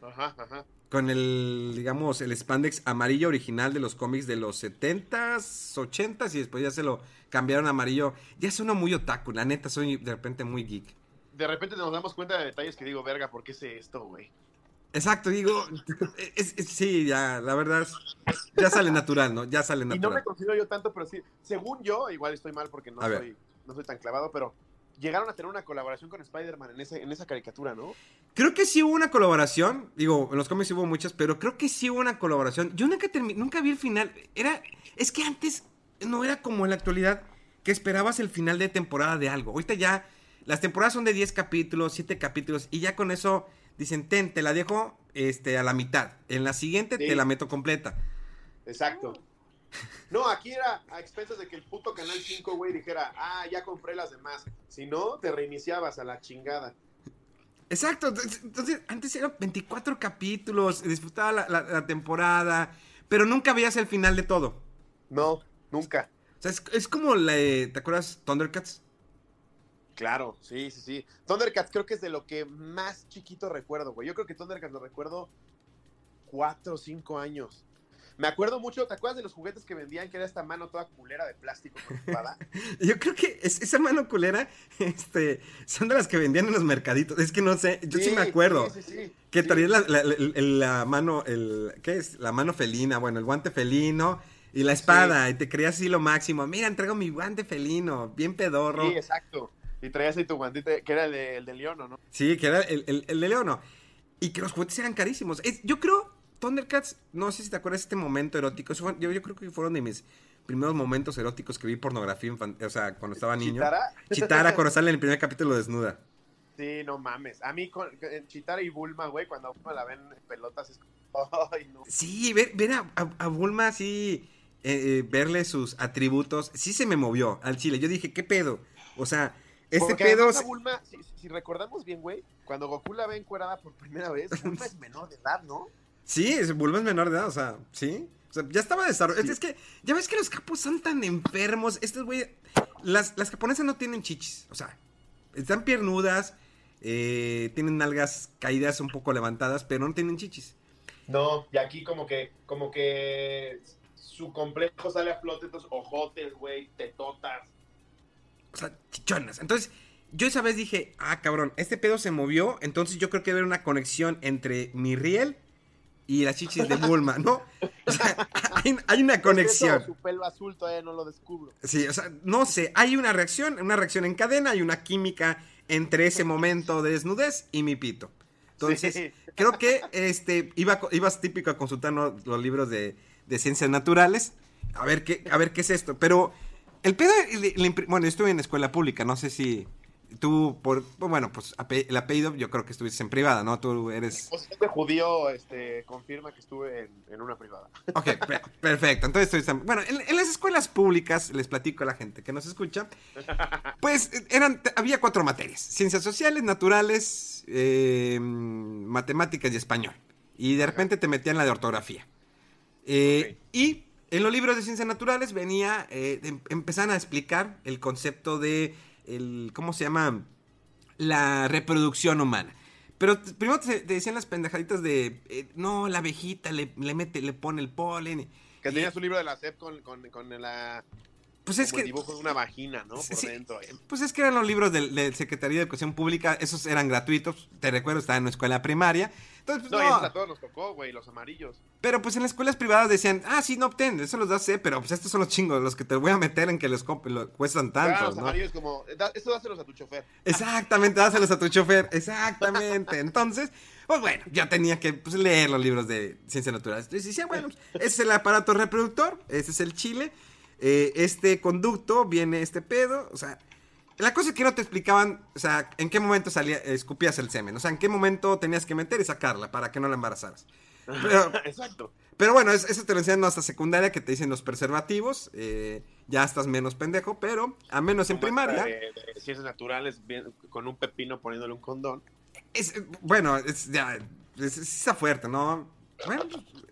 Speaker 2: Ajá, ajá.
Speaker 1: Con el, digamos, el spandex amarillo original de los cómics de los 70s, 80s y después ya se lo cambiaron a amarillo. Ya suena muy otaku, la neta, soy de repente muy geek.
Speaker 2: De repente nos damos cuenta de detalles que digo, verga, ¿por qué sé esto, güey?
Speaker 1: Exacto, digo, [laughs] es- es- sí, ya, la verdad, es- ya sale natural, ¿no? Ya sale
Speaker 2: Y no me
Speaker 1: natural.
Speaker 2: considero yo tanto, pero sí, según yo, igual estoy mal porque no soy, no soy tan clavado, pero llegaron a tener una colaboración con Spider-Man en, ese, en esa caricatura, ¿no?
Speaker 1: Creo que sí hubo una colaboración, digo, en los cómics hubo muchas, pero creo que sí hubo una colaboración. Yo nunca nunca vi el final, era, es que antes no era como en la actualidad, que esperabas el final de temporada de algo. Ahorita ya, las temporadas son de 10 capítulos, 7 capítulos, y ya con eso dicen, ten, te la dejo este, a la mitad. En la siguiente
Speaker 2: Sí.
Speaker 1: te la meto completa.
Speaker 2: Exacto. No, aquí era a expensas de que el puto Canal 5, güey, dijera, ah, ya compré las demás. Si no, te reiniciabas a la chingada.
Speaker 1: Exacto, entonces, antes eran 24 capítulos, disfrutaba la, la- la temporada, pero nunca veías el final de todo.
Speaker 2: No, nunca.
Speaker 1: O sea, es, es como la, de- ¿te acuerdas Thundercats?
Speaker 2: Claro, sí, sí, sí. Thundercats creo que es de lo que más chiquito recuerdo, güey. Yo creo que Thundercats lo recuerdo cuatro o cinco años. Me acuerdo mucho, ¿te acuerdas de los juguetes que vendían que era esta mano toda culera de plástico con? [laughs]
Speaker 1: Yo creo que es- esa mano culera, este, son de las que vendían en los mercaditos. Es que no sé, yo sí, me acuerdo.
Speaker 2: Sí, sí, sí.
Speaker 1: Que traía la, la- la- la mano, el, ¿qué es? La mano felina, bueno, el guante felino y la espada. Y te creías así lo máximo. Mira, entrego mi guante felino, bien pedorro.
Speaker 2: Sí, exacto. Y traías ahí tu guantita, que era el de, el de Leono, ¿no?
Speaker 1: Sí, que era el, el- el de Leono. Y que los juguetes eran carísimos. Es- yo creo, Thundercats, no sé si te acuerdas de este momento erótico. fue- yo, yo creo que fueron de mis primeros momentos eróticos que vi pornografía infantil, o sea, cuando estaba niño.
Speaker 2: ¿Chitara?
Speaker 1: Chitara, cuando [laughs] sale en el primer capítulo desnuda.
Speaker 2: Sí, no mames. A mí, con, en Chitara y Bulma, güey, cuando Bulma la ven en pelotas, es como, [laughs] ay, no.
Speaker 1: Sí, ver, ver a, a- a Bulma así, eh, eh, verle sus atributos, sí se me movió al chile. Yo dije, ¿qué pedo? O sea, este
Speaker 2: Porque
Speaker 1: pedo...
Speaker 2: Bulma, si, si recordamos bien, güey, cuando Goku la ve encuerada por primera vez, [laughs] Bulma es menor de edad, ¿no?
Speaker 1: Sí, es, Bulma es menor de edad, o sea, sí. O sea, ya estaba desarrollado.
Speaker 2: Sí.
Speaker 1: Es que, ya ves que los capos son tan enfermos. Estos güey. Las, las japonesas no tienen chichis. O sea, están piernudas. eh, tienen nalgas caídas un poco levantadas, pero no tienen chichis.
Speaker 2: No, y aquí como que, como que su complejo sale a flote, entonces ojotes, güey, tetotas.
Speaker 1: O sea, chichonas. Entonces, yo esa vez dije, ah, cabrón, este pedo se movió. Entonces yo creo que debe haber una conexión entre mi riel y las chichis de Bulma, ¿no? O sea, hay, hay una conexión.
Speaker 2: Eso, su pelo azul todavía no lo descubro.
Speaker 1: Sí, o sea, no sé, hay una reacción, una reacción en cadena, hay una química entre ese momento de desnudez y mi pito. Entonces,
Speaker 2: Sí.
Speaker 1: creo que este iba, ibas típico a consultar los libros de, de ciencias naturales, a ver qué, a ver qué es esto. Pero el pedo, le impri- bueno, yo estuve en escuela pública, no sé si Tú, por, bueno, pues el apellido yo creo que estuviste en privada, ¿no? Tú eres...
Speaker 2: O sea, este judío este, confirma que estuve en, en una privada.
Speaker 1: Ok, [laughs] pe- perfecto. Entonces estoy... Bueno, en, en las escuelas públicas, les platico a la gente que nos escucha, [laughs] pues eran, había cuatro materias. Ciencias sociales, naturales, eh, matemáticas y español. Y de repente te metían la de ortografía. Eh, Y en los libros de ciencias naturales venía, eh, em- empezaban a explicar el concepto de, el, ¿cómo se llama? La reproducción humana. Pero primero te, te decían las pendejaditas de, eh, no, la abejita le, le mete, le pone el polen.
Speaker 2: Que tenías un libro de la SEP con, con, con la,
Speaker 1: Pues es
Speaker 2: como el
Speaker 1: que...
Speaker 2: dibujo de una vagina, ¿no? Por dentro.
Speaker 1: Pues es que eran los libros del, del Secretaría de Educación Pública, esos eran gratuitos, te recuerdo, estaba en una escuela primaria. Entonces, pues,
Speaker 2: No, y
Speaker 1: no.
Speaker 2: a todos nos tocó, güey, los amarillos.
Speaker 1: Pero pues en las escuelas privadas decían, ah, sí, no obtén, eso los da C, pero pues estos son los chingos, los que te voy a meter en que los lo- cuestan
Speaker 2: Claro,
Speaker 1: tanto,
Speaker 2: los
Speaker 1: ¿no?
Speaker 2: amarillos como, da- esto dáselos a tu chofer.
Speaker 1: Exactamente, dáselos a tu chofer, exactamente. Entonces, pues bueno, yo tenía que pues, leer los libros de ciencias naturales. Entonces decía, bueno, ese es el aparato reproductor, ese es el chile, eh, este conducto, viene este pedo, o sea, la cosa es que no te explicaban, o sea, en qué momento salía, escupías el semen, o sea, en qué momento tenías que meter y sacarla para que no la embarazaras. Pero, [laughs]
Speaker 2: Exacto.
Speaker 1: pero bueno, es- eso te lo enseñan hasta secundaria que te dicen los preservativos, eh, ya estás menos pendejo, pero a menos en
Speaker 2: Como
Speaker 1: primaria.
Speaker 2: De, de ciencias naturales, bien- con un pepino poniéndole un condón.
Speaker 1: Es, bueno, es, ya, es- está fuerte, ¿no? Bueno,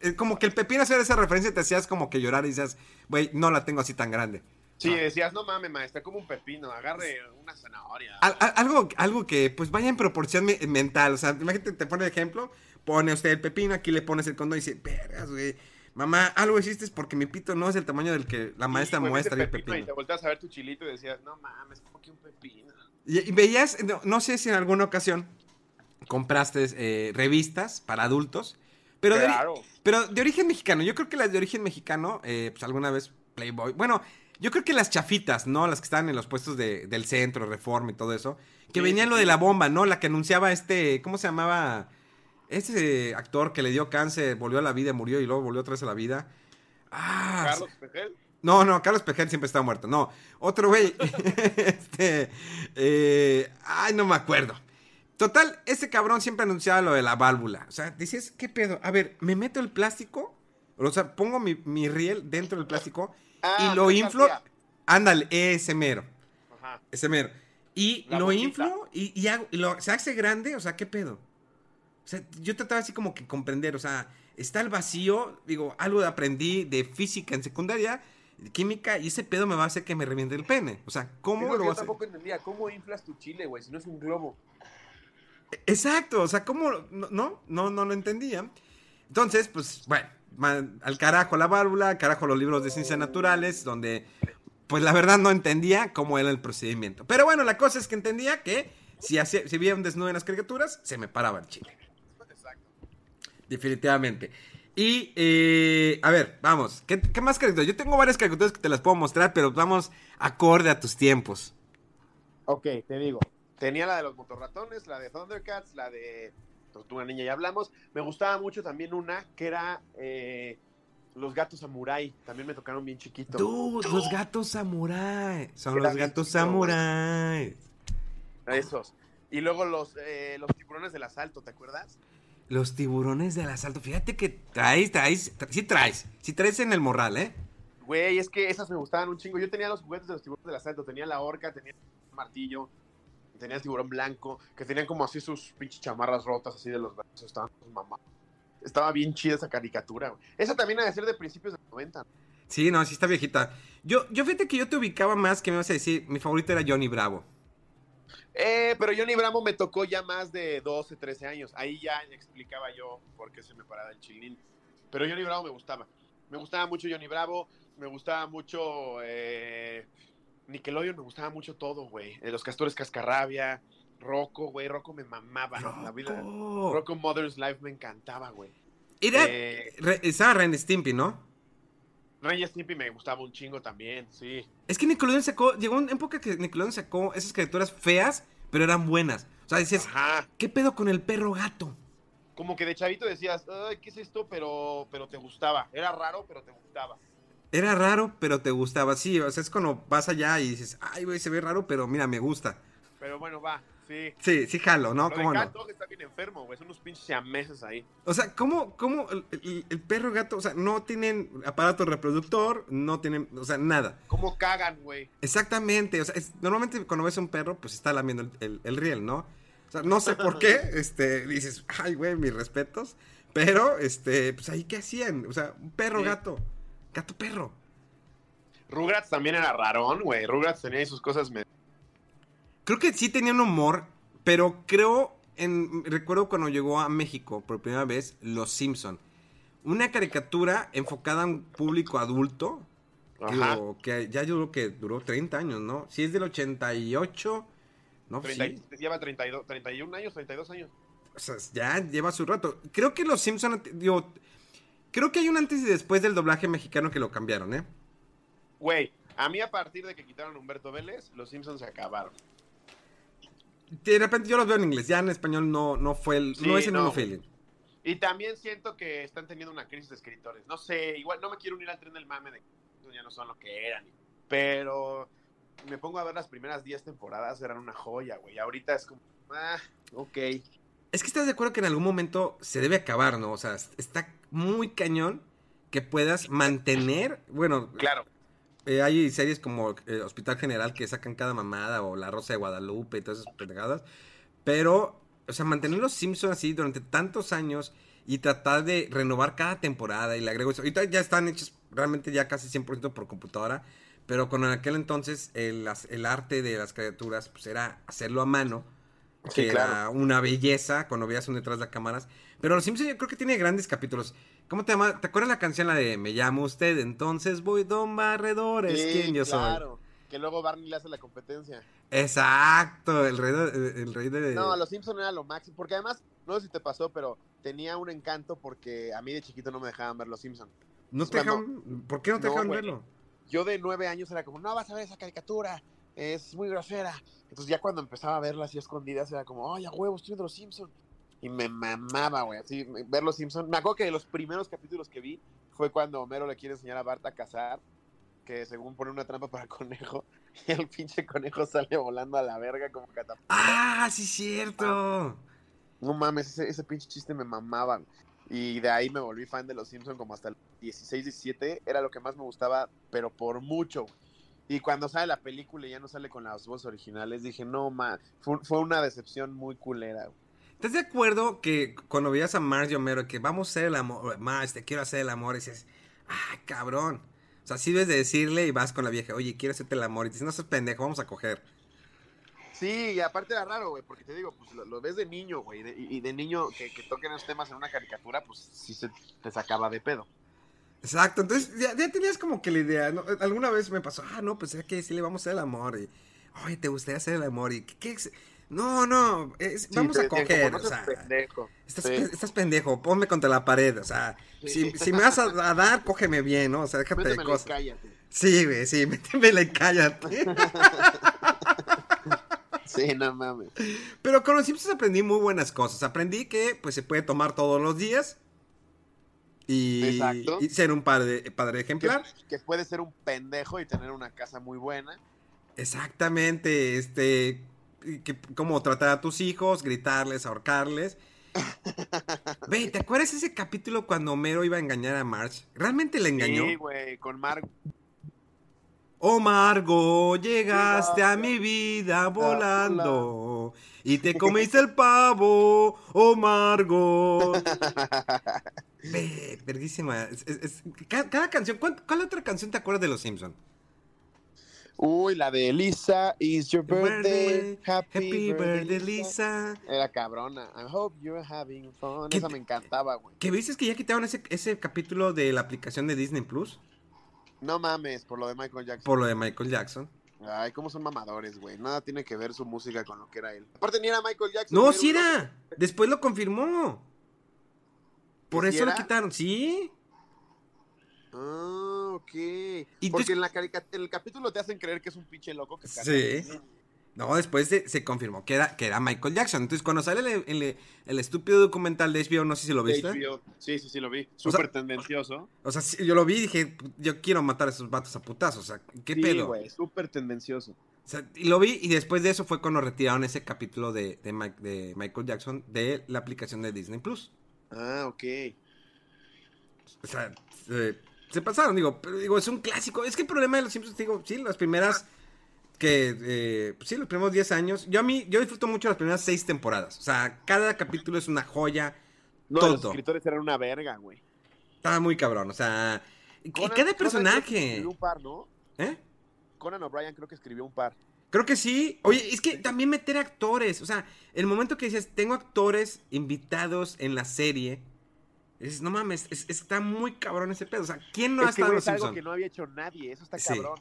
Speaker 1: eh, como que el pepino hacer esa referencia te hacías como que llorar y decías, güey, no la tengo así tan grande.
Speaker 2: Sí,
Speaker 1: Ah.
Speaker 2: decías, no mames, maestra, como un pepino, agarre una zanahoria.
Speaker 1: Al- al- algo, algo que pues vaya en proporción me- mental, o sea, imagínate, te pone el ejemplo, pone usted el pepino, aquí le pones el condón y dice, vergas, güey, mamá, algo hiciste porque mi pito no es el tamaño del que la maestra
Speaker 2: Sí,
Speaker 1: muestra el
Speaker 2: pepino, Y te volteas a ver tu chilito y decías, no mames, como que un pepino.
Speaker 1: Y, y veías, no, no sé si en alguna ocasión compraste eh, revistas para adultos, pero de,
Speaker 2: Claro.
Speaker 1: pero de origen mexicano. Yo creo que las de origen mexicano, eh, pues alguna vez Playboy. Bueno, yo creo que las chafitas, ¿no? Las que estaban en los puestos de- del centro, Reforma y todo eso. Que
Speaker 2: Sí,
Speaker 1: venían
Speaker 2: sí,
Speaker 1: lo de la bomba, ¿no? La que anunciaba este, ¿cómo se llamaba? Ese actor que le dio cáncer, volvió a la vida, murió y luego volvió otra vez a la vida. Ah,
Speaker 2: Carlos Pejel.
Speaker 1: no, no, Carlos Pejel siempre estaba muerto. No, otro güey. [laughs] este. eh, ay, no me acuerdo. Total, ese cabrón siempre anunciaba lo de la válvula. O sea, decías, ¿qué pedo? A ver, ¿me meto el plástico? O sea, pongo mi, mi riel dentro del plástico
Speaker 2: Ah,
Speaker 1: y lo inflo. Ándale, ese mero.
Speaker 2: Ajá.
Speaker 1: Ese mero. Y
Speaker 2: La
Speaker 1: lo
Speaker 2: boquita.
Speaker 1: inflo y, y hago- y lo, se hace grande. O sea, ¿qué pedo? O sea, yo trataba así como que comprender. O sea, está el vacío. Digo, algo aprendí de física en secundaria, de química, y ese pedo me va a hacer que me reviente el pene. O sea, ¿cómo
Speaker 2: lo
Speaker 1: voy a
Speaker 2: tampoco entendía. ¿Cómo inflas tu chile, güey? Si no es un globo.
Speaker 1: Exacto, o sea, ¿cómo? No, no, no, no lo entendía. Entonces, pues, bueno, al carajo la válvula, al carajo los libros de ciencias naturales, donde, pues, la verdad no entendía cómo era el procedimiento. Pero bueno, la cosa es que entendía que si, hacía, si veía un desnudo en las caricaturas, se me paraba el chile.
Speaker 2: Exacto.
Speaker 1: Definitivamente. Y, eh, a ver, vamos, ¿qué, qué más caricaturas? Yo tengo varias caricaturas que te las puedo mostrar, pero vamos acorde a tus tiempos.
Speaker 2: Ok, te digo. Tenía la de los motorratones, la de Thundercats, la de Tortuga Niña, ya hablamos. Me gustaba mucho también una que era eh, Los Gatos Samurai. También me tocaron bien chiquito.
Speaker 1: Dude, los gatos samurai. Son
Speaker 2: Era
Speaker 1: los gatos samurai.
Speaker 2: Esos. Y luego los, eh, los tiburones del asalto, ¿te acuerdas?
Speaker 1: Los tiburones del asalto. Fíjate que traes, traes, tra- sí traes. Sí traes en el morral, ¿eh?
Speaker 2: Güey, es que esas me gustaban un chingo. Yo tenía los juguetes de los tiburones del asalto. Tenía la horca, tenía el martillo, tenía el tiburón blanco, que tenían como así sus pinches chamarras rotas, así de los brazos. Estaban sus mamás. Estaba bien chida esa caricatura, güey. Esa también ha de ser de principios de los 90.
Speaker 1: Sí, no, sí está viejita. Yo, yo fíjate que yo te ubicaba más que me vas a decir, mi favorito era Johnny Bravo.
Speaker 2: Eh, pero Johnny Bravo me tocó ya más de 12, 13 años. Ahí ya explicaba yo por qué se me paraba el chilín. Pero Johnny Bravo me gustaba. Me gustaba mucho Johnny Bravo. Me gustaba mucho eh, Nickelodeon. Me gustaba mucho todo, güey. Eh, Los Castores Cascarrabia. Rocco, güey. Rocco me mamaba. La vida.
Speaker 1: Rocco.
Speaker 2: Rocco Mother's Life me encantaba, güey.
Speaker 1: Era,
Speaker 2: Eh,
Speaker 1: re- estaba Ren Stimpy, ¿no?
Speaker 2: Rey Stimpy me gustaba un chingo también, sí.
Speaker 1: Es que Nickelodeon sacó, llegó una época que Nickelodeon sacó esas criaturas feas, pero eran buenas. O sea, decías,
Speaker 2: Ajá.
Speaker 1: ¿qué pedo con el perro gato?
Speaker 2: Como que de chavito decías, ay, ¿qué es esto? Pero, pero te gustaba. Era raro, pero te gustaba.
Speaker 1: Era raro, pero te gustaba. Sí, o sea, es cuando vas allá y dices, ay, güey, se ve raro, pero mira, me gusta.
Speaker 2: Pero bueno, va, sí.
Speaker 1: Sí, sí jalo, ¿no?
Speaker 2: Lo
Speaker 1: ¿Cómo
Speaker 2: de
Speaker 1: no?
Speaker 2: Cat Dog está bien enfermo, güey. Son unos pinches siameses ahí.
Speaker 1: O sea, ¿cómo, cómo el, el- el perro y gato, o sea, no tienen aparato reproductor, no tienen, o sea, nada?
Speaker 2: ¿Cómo cagan, güey?
Speaker 1: Exactamente, o sea, es- normalmente cuando ves a un perro, pues está lamiendo el, el- el riel, ¿no? O sea, no sé por qué, [laughs] este, dices, ay, güey, mis respetos, pero, este, pues ahí, ¿qué hacían? O sea, un perro,
Speaker 2: Sí.
Speaker 1: gato, gato, perro.
Speaker 2: Rugrats también era rarón, güey. Rugrats tenía ahí sus cosas. me-
Speaker 1: Creo que sí tenían humor, pero creo, en, recuerdo cuando llegó a México por primera vez, Los Simpson. Una caricatura enfocada a un público adulto,
Speaker 2: Ajá.
Speaker 1: digo, que ya yo creo que duró 30 años, ¿no? Si es del 88, no,
Speaker 2: 30
Speaker 1: sí.
Speaker 2: Lleva 32, 31 años, 32 años.
Speaker 1: O sea, ya lleva su rato. Creo que los Simpson, digo, creo que hay un antes y después del doblaje mexicano que lo cambiaron, ¿eh?
Speaker 2: Güey, a mí a partir de que quitaron a Humberto Vélez, los Simpsons se acabaron.
Speaker 1: De repente yo los veo en inglés, ya en español no, no fue el,
Speaker 2: Sí,
Speaker 1: no es el
Speaker 2: no.
Speaker 1: mismo feeling.
Speaker 2: Y también siento que están teniendo una crisis de escritores. No sé, igual no me quiero unir al tren del mame de que ya no son lo que eran. Pero me pongo a ver las primeras 10 temporadas, eran una joya, güey. Ahorita es como, ah, ok.
Speaker 1: Es que estás de acuerdo que en algún momento se debe acabar, ¿no? O sea, está muy cañón que puedas mantener, bueno,
Speaker 2: Claro.
Speaker 1: eh, hay series como eh, Hospital General que sacan cada mamada o La Rosa de Guadalupe y todas esas pendejadas, pero, o sea, mantener los Simpsons así durante tantos años y tratar de renovar cada temporada y le agrego eso. Ahorita ya están hechos realmente ya casi 100% por computadora, pero con aquel entonces el, el arte de las criaturas pues era hacerlo a mano
Speaker 2: Sí,
Speaker 1: que
Speaker 2: claro.
Speaker 1: era una belleza cuando veías un detrás de cámaras. Pero Los Simpsons yo creo que tiene grandes capítulos. ¿Cómo te llama? ¿Te acuerdas la canción la de Me llamo usted, entonces voy Don Barredor? Es
Speaker 2: Sí,
Speaker 1: quien yo
Speaker 2: claro. Que luego Barney le hace la competencia.
Speaker 1: soy. Exacto, el rey de... El rey de...
Speaker 2: No, los Simpsons era lo máximo. Porque además, no sé si te pasó, pero tenía un encanto porque a mí de chiquito no me dejaban ver los Simpsons.
Speaker 1: ¿No te dejaban- ¿Por qué no te
Speaker 2: No,
Speaker 1: dejaban verlo?
Speaker 2: Yo de nueve años era como, no vas a ver esa caricatura, es muy grosera. Entonces ya cuando empezaba a verla así escondidas era como, ay, a huevo, estoy viendo los Simpsons. Y me mamaba, güey, así, ver los Simpsons. Me acuerdo que de los primeros capítulos que vi fue cuando Homero le quiere enseñar a Bart a cazar, que según pone una trampa para conejo, [laughs] y el pinche conejo sale volando a la verga como catapulta.
Speaker 1: ¡Ah, sí, cierto!
Speaker 2: No mames, ese, ese pinche chiste me mamaba. Y de ahí me volví fan de los Simpsons como hasta el 16, 17. Era lo que más me gustaba, pero por mucho. güey. Y cuando sale la película y ya no sale con las voces originales, dije, no, man, fue, fue una decepción muy culera. güey.
Speaker 1: ¿Estás de acuerdo que cuando veías a Marge y Homero que vamos a hacer el amor, Marge, te quiero hacer el amor, y dices, ah, cabrón. O sea, sí debes de decirle y vas con la vieja, oye, quiero hacerte el amor, y dices, no seas pendejo, vamos a coger.
Speaker 2: Sí, y aparte era raro, güey, porque te digo, pues lo, lo ves de niño, güey, y, y de niño que, que toquen esos temas en una caricatura, pues sí se te sacaba de pedo.
Speaker 1: Exacto, entonces ya, ya tenías como que la idea, ¿no? Alguna vez me pasó, ah, no, pues es que sí le vamos a hacer el amor, y, oye, ¿te gustaría hacer el amor? Y, ¿qué, qué es? No, no, es-
Speaker 2: Sí,
Speaker 1: vamos a coger, o sea,
Speaker 2: pendejo.
Speaker 1: estás,
Speaker 2: Sí.
Speaker 1: estás pendejo, ponme contra la pared, o sea,
Speaker 2: Sí.
Speaker 1: si, si me vas a, a dar, cógeme bien, ¿no? O sea, déjate de
Speaker 2: y
Speaker 1: cosas.
Speaker 2: cállate.
Speaker 1: Sí, güey, sí, [laughs] métemela y cállate. [laughs]
Speaker 2: Sí, no mames.
Speaker 1: Pero con los Simpsons aprendí muy buenas cosas. Aprendí que pues se puede tomar todos los días. Y, ser un padre, padre ejemplar.
Speaker 2: que puede ser un pendejo y tener una casa muy buena.
Speaker 1: Exactamente. Este. Que, cómo tratar a tus hijos, gritarles, ahorcarles. [laughs] Ve, ¿te acuerdas ese capítulo cuando Homero iba a engañar a Marge? ¿Realmente le engañó?
Speaker 2: Sí, güey, con Mark.
Speaker 1: Oh Margo, llegaste a mi vida volando y te comiste el pavo, oh Margo. [laughs] Ve, verguísima. Es- es- es- cada, cada canción, ¿cuál, cuál otra canción te acuerdas de Los Simpson?
Speaker 2: Uy, la de Lisa, is your birthday, happy,
Speaker 1: happy
Speaker 2: birthday,
Speaker 1: birthday,
Speaker 2: Lisa.
Speaker 1: Lisa.
Speaker 2: Era cabrona. I hope you're having fun.
Speaker 1: ¿Qué
Speaker 2: Esa me encantaba, güey.
Speaker 1: ¿Que viste que ya quitaron ese, ese capítulo de la aplicación de Disney Plus?
Speaker 2: No mames, por lo de Michael Jackson.
Speaker 1: Por lo de Michael Jackson.
Speaker 2: Ay, cómo son mamadores, güey. Nada tiene que ver su música con lo que era él. Aparte ni era Michael Jackson.
Speaker 1: No, sí era. Después lo confirmó. Por
Speaker 2: ¿Sí
Speaker 1: eso lo quitaron, sí.
Speaker 2: Ah, ok.
Speaker 1: Y
Speaker 2: Porque en, la carica- en el capítulo te hacen creer que es un pinche loco que canta.
Speaker 1: Sí. No, después se, se confirmó que era, que era Michael Jackson. Entonces, cuando sale el, el- el estúpido documental de HBO, no sé si lo viste.
Speaker 2: HBO. Sí, sí, sí, lo vi.
Speaker 1: sea-
Speaker 2: Súper tendencioso.
Speaker 1: O sea, sí, yo lo vi y dije, yo quiero matar a esos vatos a putazos. O sea, ¿qué
Speaker 2: sí,
Speaker 1: pedo?
Speaker 2: güey, súper tendencioso.
Speaker 1: O sea, y lo vi y después de eso fue cuando retiraron ese capítulo de, de, Mike- de Michael Jackson de la aplicación de Disney Plus.
Speaker 2: Ah, ok.
Speaker 1: O sea, se, se pasaron, digo, pero digo, es un clásico. Es que el problema de los Simpsons, digo, sí, las primeras que, eh, pues sí, los primeros 10 años. Yo a mí, yo disfruto mucho las primeras 6 temporadas. O sea, cada capítulo es una joya.
Speaker 2: No,
Speaker 1: todo.
Speaker 2: los escritores eran una verga, güey.
Speaker 1: Estaba muy cabrón, o sea, y, y
Speaker 2: Conan-
Speaker 1: cada
Speaker 2: Conan
Speaker 1: personaje.
Speaker 2: escribió un par, ¿no?
Speaker 1: ¿Eh?
Speaker 2: Conan O'Brien creo que escribió un par.
Speaker 1: Creo que sí. Oye, es que también meter actores. O sea, el momento que dices, tengo actores invitados en la serie. Dices, no mames, es- está muy cabrón ese pedo. O sea, ¿quién no ha
Speaker 2: es que,
Speaker 1: estado
Speaker 2: es algo que no había hecho nadie. Eso está
Speaker 1: Sí.
Speaker 2: cabrón.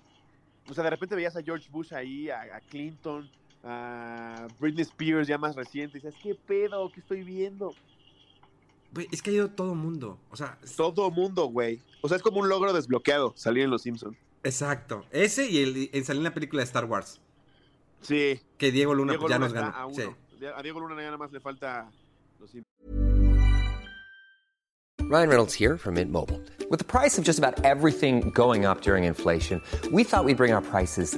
Speaker 2: O sea, de repente veías a George Bush ahí, a, a Clinton, a Britney Spears ya más reciente. Y dices, ¿qué pedo? ¿Qué estoy viendo?
Speaker 1: Güey, es que ha ido todo mundo. O sea, es-
Speaker 2: Todo mundo, güey. O sea, es como un logro desbloqueado salir en Los Simpsons.
Speaker 1: exacto. Ese y el en salir en la película de Star Wars.
Speaker 2: Sí.
Speaker 1: Que Diego Luna
Speaker 2: Diego
Speaker 1: pues, ya
Speaker 2: Luna
Speaker 1: nos ganó.
Speaker 2: a
Speaker 1: Sí.
Speaker 2: A Diego Luna nada más le falta Los
Speaker 3: Ryan Reynolds here from Mint Mobile. With the price of just about everything going up during inflation, we thought we'd bring our prices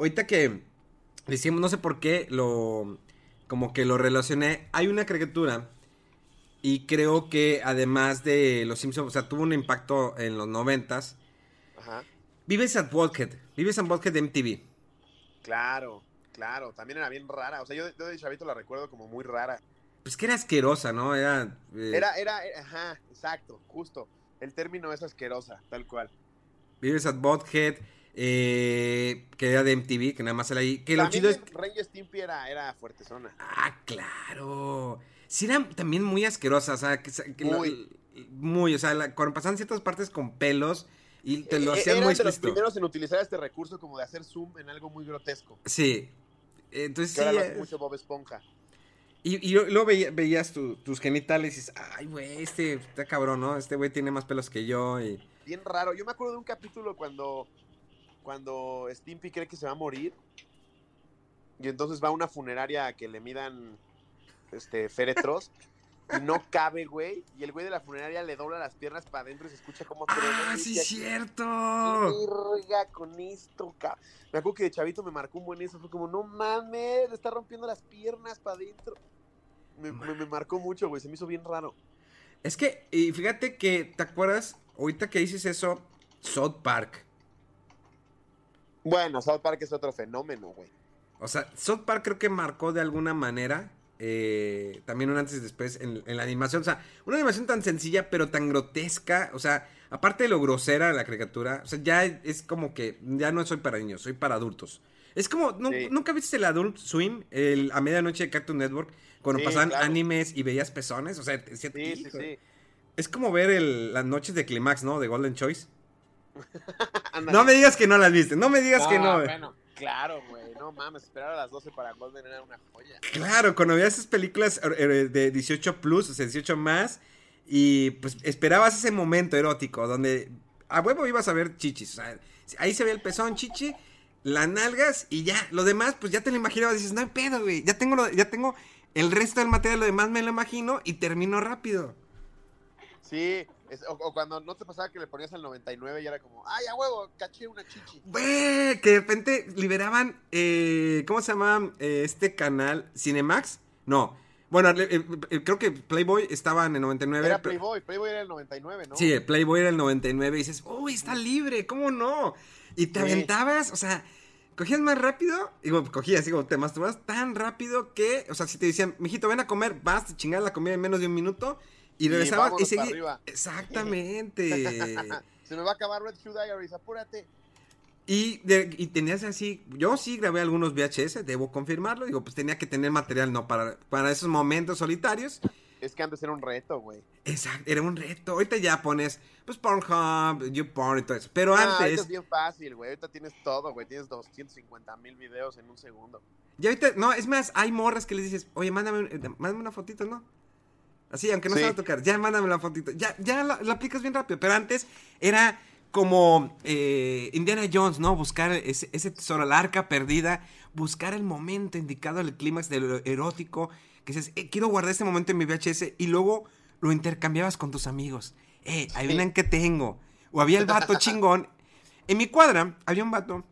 Speaker 1: ahorita que decíamos, no sé por qué, lo. Como que lo relacioné. Hay una caricatura. Y creo que además de los Simpsons, o sea, tuvo un impacto en los noventas.
Speaker 2: Ajá.
Speaker 1: Vives at Walkhead. Vives at Walkhead de MTV.
Speaker 2: Claro, claro. También era bien rara. O sea, yo, yo de chavito la recuerdo como muy rara.
Speaker 1: Pues que era asquerosa, ¿no? Era. eh,
Speaker 2: Era, era, eh, ajá, exacto, justo. El término es asquerosa, tal cual.
Speaker 1: Vives at Butthead, eh, que era de MTV, que nada más era ahí. Que lo
Speaker 2: También
Speaker 1: chido es.
Speaker 2: Rey Stimpy era, era fuerte zona.
Speaker 1: Ah, claro. Sí, era también muy asquerosa, o sea, que, que lo-
Speaker 2: Muy.
Speaker 1: muy, o sea, la- cuando pasaban ciertas partes con pelos y te lo
Speaker 2: Eh,
Speaker 1: hacían
Speaker 2: Eran
Speaker 1: muy
Speaker 2: de los primeros en utilizar este recurso como de hacer zoom en algo muy grotesco.
Speaker 1: Sí. Entonces
Speaker 2: Que
Speaker 1: sí.
Speaker 2: ahora lo
Speaker 1: eh,
Speaker 2: mucho Bob Esponja.
Speaker 1: Y, y luego veía- veías tu- tus genitales y dices, ay, güey, este está cabrón, ¿no? Este güey tiene más pelos que yo y...
Speaker 2: Bien raro. Yo me acuerdo de un capítulo cuando, cuando Stimpy cree que se va a morir. Y entonces va a una funeraria a que le midan este, féretros. y no cabe, güey. Y el güey de la funeraria le dobla las piernas para adentro y se escucha como
Speaker 1: ¡Ah, sí,
Speaker 2: dice,
Speaker 1: cierto!
Speaker 2: "¿Qué verga con esto, ca-?" Me acuerdo que de chavito me marcó un buen eso. Fue como, no mames, le está rompiendo las piernas para adentro. Me, me- me marcó mucho, güey. Se me hizo bien raro.
Speaker 1: Es que, y fíjate que, ¿te acuerdas? Ahorita que dices eso, South Park.
Speaker 2: Bueno, South Park es otro fenómeno, güey.
Speaker 1: O sea, South Park creo que marcó de alguna manera eh, también un antes y después en, en la animación. O sea, una animación tan sencilla pero tan grotesca. O sea, aparte de lo grosera de la caricatura, o sea, ya es como que ya no soy para niños, soy para adultos. Es como, ¿nu-
Speaker 2: Sí.
Speaker 1: ¿nunca viste el Adult Swim el, a medianoche de Cartoon Network? Cuando
Speaker 2: Sí,
Speaker 1: pasaban
Speaker 2: claro.
Speaker 1: animes y veías pezones. O sea,
Speaker 2: sí.
Speaker 1: es como ver el- las noches de Climax, ¿no? De Golden Choice. [laughs] No me digas que no las viste, no me digas que no.
Speaker 2: Bueno, claro, güey. No mames, esperar a las 12 para Golden era una joya.
Speaker 1: Claro, cuando veías esas películas eh, de 18 plus, o sea, 18 más, y pues esperabas ese momento erótico donde a huevo ibas a ver chichis. O sea, ahí se ve el pezón, chichi, las nalgas y ya. Lo demás, pues ya te lo imaginabas. Dices, no hay pedo, güey. Ya tengo, lo- ya tengo el resto del material, lo demás me lo imagino y termino rápido.
Speaker 2: Sí, es- o, o cuando no te pasaba que le ponías al 99 y era como, ay, a huevo, caché una chichi.
Speaker 1: Güey, que de repente liberaban, eh, ¿cómo se llama eh, este canal? ¿Cinemax? No. Bueno, eh, eh, creo que Playboy estaba en el 99.
Speaker 2: Era Playboy, Playboy era el 99, ¿no?
Speaker 1: Sí, el Playboy era el 99 y dices, uy, está libre, ¿cómo no? Y te
Speaker 2: Sí.
Speaker 1: aventabas, o sea, cogías más rápido, digo, cogías, digo, te masturbabas tan rápido que, o sea, si te decían, mijito, ven a comer, vas, te chingas la comida en menos de un minuto y
Speaker 2: Y
Speaker 1: regresabas y, seguías.
Speaker 2: arriba.
Speaker 1: Exactamente. [laughs]
Speaker 2: Se me va a acabar Red Shoe Diaries, apúrate.
Speaker 1: y, de- y tenías así, yo sí grabé algunos VHS, debo confirmarlo, digo, pues tenía que tener material, ¿no? Para, para esos momentos solitarios.
Speaker 2: Es que antes era un reto, güey.
Speaker 1: Exacto, era un reto. Ahorita ya pones, pues, Pornhub, YouPorn y todo eso. Pero
Speaker 2: Ah, ahorita
Speaker 1: antes,
Speaker 2: es bien fácil, güey. Ahorita tienes todo, güey. Tienes 250 mil videos en un segundo.
Speaker 1: ya ahorita, no, es más, hay morras que les dices, oye, mándame, eh, mándame una fotito, ¿no? Así, aunque no
Speaker 2: Sí.
Speaker 1: se va a tocar, ya mándame la fotito. Ya, ya la, la aplicas bien rápido. Pero antes era como eh, Indiana Jones, ¿no? Buscar ese, ese tesoro, la arca perdida, buscar el momento indicado, el clímax de lo erótico. Que dices, eh, quiero guardar este momento en mi VHS y luego lo intercambiabas con tus amigos. Eh, adivinen qué tengo. O había el vato [laughs] chingón. En mi cuadra había un vato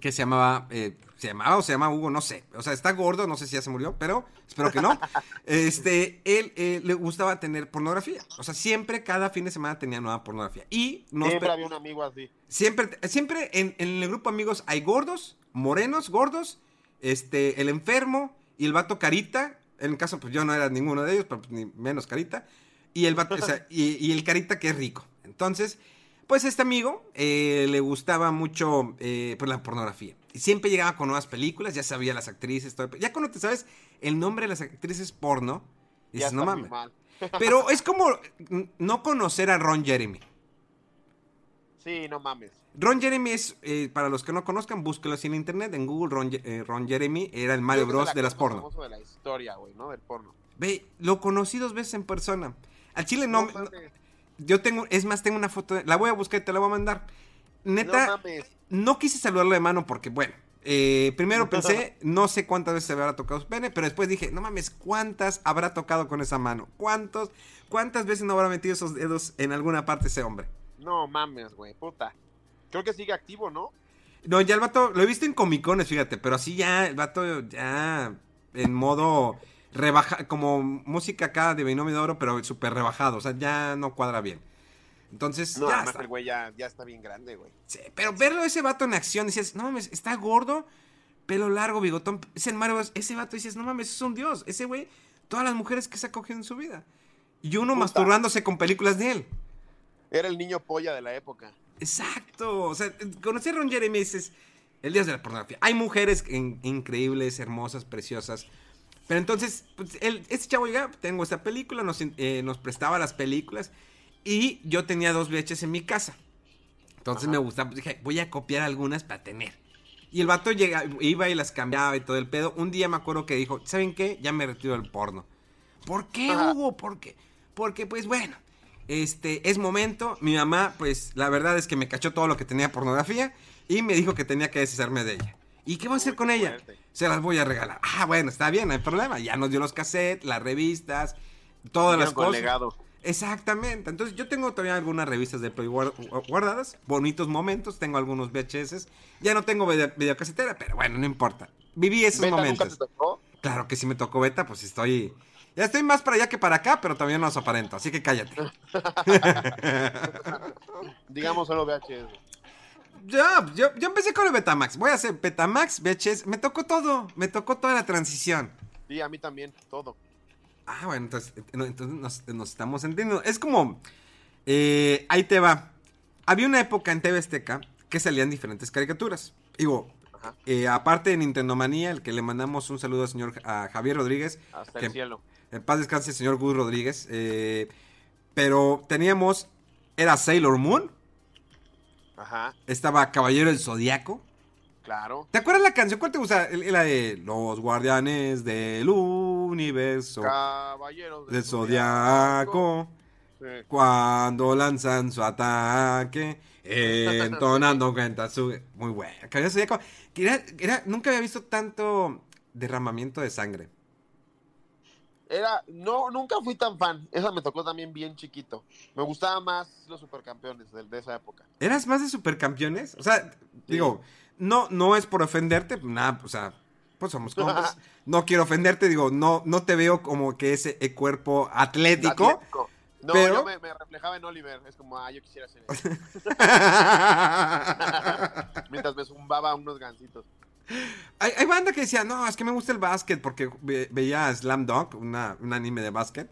Speaker 1: que se llamaba, eh, se llamaba o se llama Hugo, no sé. O sea, está gordo, no sé si ya se murió, pero espero que no. [laughs] Este, él eh, le gustaba tener pornografía. O sea, siempre, cada fin de semana tenía nueva pornografía. Y nos
Speaker 2: Siempre había un amigo así.
Speaker 1: siempre, siempre en, en el grupo amigos hay gordos, morenos, gordos, este, el enfermo y el vato carita. En el caso, pues yo no era ninguno de ellos, pero pues, ni menos carita. Y el vato, o sea, [laughs] y, y el carita que es rico. Entonces, pues este amigo eh, le gustaba mucho eh, pues, la pornografía. Y siempre llegaba con nuevas películas, ya sabía las actrices, todo. Ya cuando te sabes el nombre de las actrices porno, dices, no mames. [laughs] Pero es como no conocer a Ron Jeremy.
Speaker 2: Sí, no mames.
Speaker 1: Ron Jeremy es, eh, para los que no conozcan, búsquelo así en internet, en Google, Ron, eh, Ron Jeremy era el Mario Bros. de las porno.
Speaker 2: famoso de la historia, güey, ¿no? Del porno.
Speaker 1: Ve, lo conocí dos veces en persona. Al chile no,
Speaker 2: No
Speaker 1: no-. Yo tengo, es más, tengo una foto, de- la voy a buscar y te la voy a mandar. Neta,
Speaker 2: No
Speaker 1: quise saludarlo de mano porque, bueno, eh, primero pensé, no sé cuántas veces se habrá tocado su pene, pero después dije, no mames, ¿cuántas habrá tocado con esa mano? ¿Cuántos, cuántas veces no habrá metido esos dedos en alguna parte ese hombre?
Speaker 2: No mames, güey, puta. Creo que sigue activo, ¿no?
Speaker 1: No, ya el vato, lo he visto en comicones, fíjate, pero así ya, el vato ya en modo rebaja, como música acá de binomio de oro, pero súper rebajado, o sea, ya no cuadra bien. Entonces,
Speaker 2: No,
Speaker 1: ya
Speaker 2: además
Speaker 1: está.
Speaker 2: el güey ya, ya está bien grande, güey.
Speaker 1: Sí, pero verlo ese vato en acción, dices, no mames, está gordo, pelo largo, bigotón, es el Mario. Ese vato dices, no mames, es un dios, ese güey, todas las mujeres que se ha cogido en su vida. Y uno
Speaker 2: Puta.
Speaker 1: masturbándose con películas de él.
Speaker 2: Era el niño polla de la época.
Speaker 1: Exacto. O sea, conocer a Ron Jeremy es el dios de la pornografía. Hay mujeres in- increíbles, hermosas, preciosas. Pero entonces, pues, él, este chavo llegaba, tengo esta película, nos, eh, nos prestaba las películas. Y yo tenía dos VHS en mi casa. Entonces me gustaba, pues dije, voy a copiar algunas para tener. Y el vato llega, iba y las cambiaba y todo el pedo. Un día me acuerdo que dijo, ¿saben qué? Ya me retiro del porno. ¿Por qué,
Speaker 2: Ajá.
Speaker 1: Hugo? ¿Por qué? Porque, pues bueno, este, es momento. Mi mamá, pues, la verdad es que me cachó todo lo que tenía pornografía y me dijo que tenía que deshacerme de ella. ¿Y qué voy a hacer con ella? Se las voy a regalar. Ah, bueno, está bien, no hay problema. Ya nos dio los cassettes, las revistas, todas las cosas.
Speaker 2: legado.
Speaker 1: Exactamente. Entonces yo tengo todavía algunas revistas de Play guar- guardadas, bonitos momentos, tengo algunos VHS. Ya no tengo video- videocasetera, pero bueno, no importa. Viví esos
Speaker 2: ¿Beta nunca
Speaker 1: momentos.
Speaker 2: te tocó?
Speaker 1: Claro que sí me tocó beta, pues estoy... Ya estoy más para allá que para acá, pero todavía no los aparento, así que cállate. [laughs] [laughs]
Speaker 2: Digamos solo VHS.
Speaker 1: Yo, yo, yo empecé con el Betamax. Voy a hacer Betamax, VHS. Me tocó todo, me tocó toda la transición.
Speaker 2: Sí, a mí también, todo.
Speaker 1: Ah, bueno, entonces, eh, entonces nos, nos estamos entendiendo. Es como, eh, ahí te va. Había una época en TV Azteca que salían diferentes caricaturas. Digo, eh, aparte de Nintendo Manía, el que le mandamos un saludo al señor a Javier Rodríguez.
Speaker 2: Hasta
Speaker 1: que
Speaker 2: el cielo.
Speaker 1: En paz descanse el señor Gus Rodríguez. eh, pero teníamos, era Sailor Moon,
Speaker 2: Ajá,
Speaker 1: estaba Caballero del Zodiaco.
Speaker 2: claro.
Speaker 1: ¿Te acuerdas la canción? ¿Cuál te gusta? La de Los Guardianes del Universo.
Speaker 2: Caballeros
Speaker 1: del Zodiaco.
Speaker 2: Sí.
Speaker 1: Cuando lanzan su ataque, entonando [laughs] cuenta su... Muy buena. Caballero del Zodiaco. era- era- nunca había visto tanto derramamiento de sangre.
Speaker 2: Era, no, nunca fui tan fan. Esa me tocó también bien chiquito. Me gustaba más los supercampeones de, de esa época.
Speaker 1: ¿Eras más de supercampeones? O sea, digo, no, no es por ofenderte, nada, o sea, pues somos compas. [laughs] No quiero ofenderte, digo, no, no te veo como que ese eh, cuerpo atlético.
Speaker 2: Atlético. No,
Speaker 1: pero-
Speaker 2: yo me, me reflejaba en Oliver. Es como, ah, yo quisiera [laughs] eso. [laughs] Mientras me zumbaba unos gancitos.
Speaker 1: Hay, hay banda que decía, no, es que me gusta el básquet porque ve- veía Slam Dunk, una, un anime de básquet.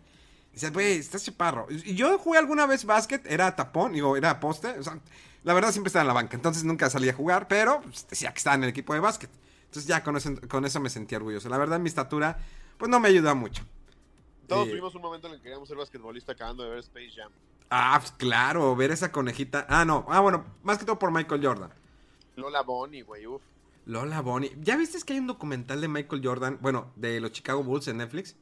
Speaker 1: Y decía, güey, estás chaparro. Y yo jugué alguna vez básquet, era tapón, digo, era poste. O sea, la verdad siempre estaba en la banca, entonces nunca salía a jugar, pero pues, decía que estaba en el equipo de básquet. Entonces ya con eso, con eso me sentía orgulloso. La verdad, mi estatura, pues no me ayuda mucho.
Speaker 2: Todos
Speaker 1: Eh,
Speaker 2: tuvimos un momento en el que queríamos ser basquetbolista acabando de ver Space Jam.
Speaker 1: Ah, pues, claro, ver esa conejita. Ah, no. Ah, bueno, más que todo por Michael Jordan.
Speaker 2: Lola Bonnie, güey, uf.
Speaker 1: Lola Bonnie. ¿Ya viste que hay un documental de Michael Jordan? Bueno, de los Chicago Bulls en Netflix.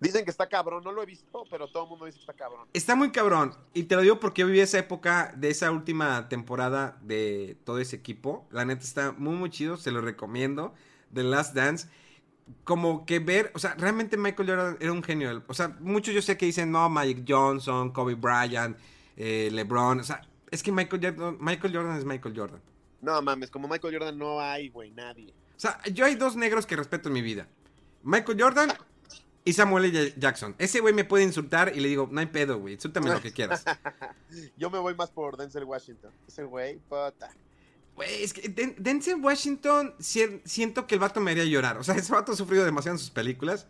Speaker 2: Dicen que está cabrón, no lo he visto, pero todo el mundo dice que está cabrón.
Speaker 1: Está muy cabrón. Y te lo digo porque yo viví esa época de esa última temporada de todo ese equipo. La neta está muy, muy chido. Se lo recomiendo. The Last Dance. Como que ver, o sea, realmente Michael Jordan era un genio. O sea, muchos yo sé que dicen, no, Mike Johnson, Kobe Bryant, eh, LeBron. O sea, es que Michael Jordan, Michael Jordan es Michael Jordan.
Speaker 2: No mames, como Michael Jordan no hay, güey, nadie.
Speaker 1: O sea, yo hay dos negros que respeto en mi vida. Michael Jordan y Samuel L. Jackson. Ese güey me puede insultar y le digo, no hay pedo, güey. Insúltame lo que quieras. [laughs]
Speaker 2: Yo me voy más por Denzel Washington. Ese güey, puta.
Speaker 1: Güey, es que Den- Denzel Washington si- siento que el vato me haría llorar. O sea, ese vato ha sufrido demasiado en sus películas.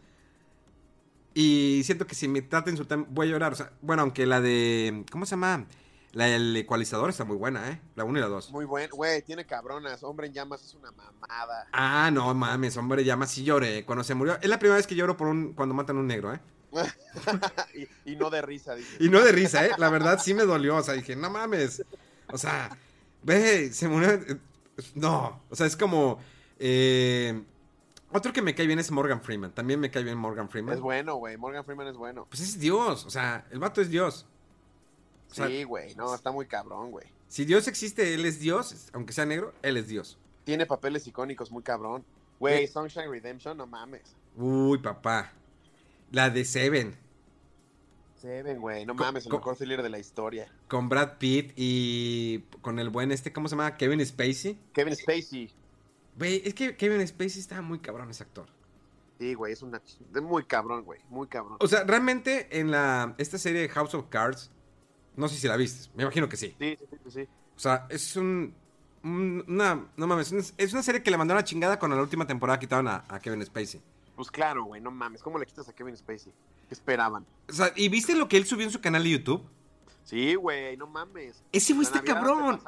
Speaker 1: Y siento que si me trata de insultar, voy a llorar. O sea, bueno, aunque la de. ¿Cómo se llama? La del ecualizador está muy buena, ¿eh? La 1 y la 2.
Speaker 2: Muy buen, güey, tiene cabronas. Hombre en llamas es una mamada.
Speaker 1: Ah, no mames, hombre, llama sí lloré. Cuando se murió. Es la primera vez que lloro por un. cuando matan a un negro, ¿eh? [laughs]
Speaker 2: y, y no de risa, dice.
Speaker 1: Y no de risa, ¿eh? La verdad sí me dolió. O sea, dije, no mames. O sea, ve, se murió. eh, No, o sea, es como. eh, otro que me cae bien es Morgan Freeman. También me cae bien Morgan Freeman.
Speaker 2: Es bueno, güey. Morgan Freeman es bueno.
Speaker 1: Pues es Dios. O sea, el vato es Dios. O sea,
Speaker 2: Sí, güey. No, está muy cabrón, güey.
Speaker 1: Si Dios existe, él es Dios. Aunque sea negro, él es Dios.
Speaker 2: Tiene papeles icónicos muy cabrón. Güey,
Speaker 1: Eh.
Speaker 2: Sunshine Redemption, no mames.
Speaker 1: Uy, papá. La de Seven.
Speaker 2: Seven, güey. No mames, el
Speaker 1: co-
Speaker 2: mejor thriller de la historia.
Speaker 1: Con Brad Pitt y con el buen este, ¿cómo se llama? Kevin Spacey.
Speaker 2: Kevin Spacey.
Speaker 1: Güey, es que Kevin Spacey está muy cabrón ese actor.
Speaker 2: Sí, güey, es una... Es muy cabrón, güey. Muy cabrón.
Speaker 1: O sea, realmente en la esta serie de House of Cards, no sé si la viste, me imagino que sí.
Speaker 2: Sí, sí, sí, sí.
Speaker 1: O sea, es un, un- una no mames, es una- es una serie que le mandó una chingada cuando la última temporada quitaron a, a Kevin Spacey.
Speaker 2: Pues claro, güey, no mames. ¿Cómo le quitas a Kevin Spacey? ¿Qué esperaban?
Speaker 1: O sea, ¿y viste lo que él subió en su canal de YouTube?
Speaker 2: Sí, güey, no mames.
Speaker 1: Ese güey está cabrón.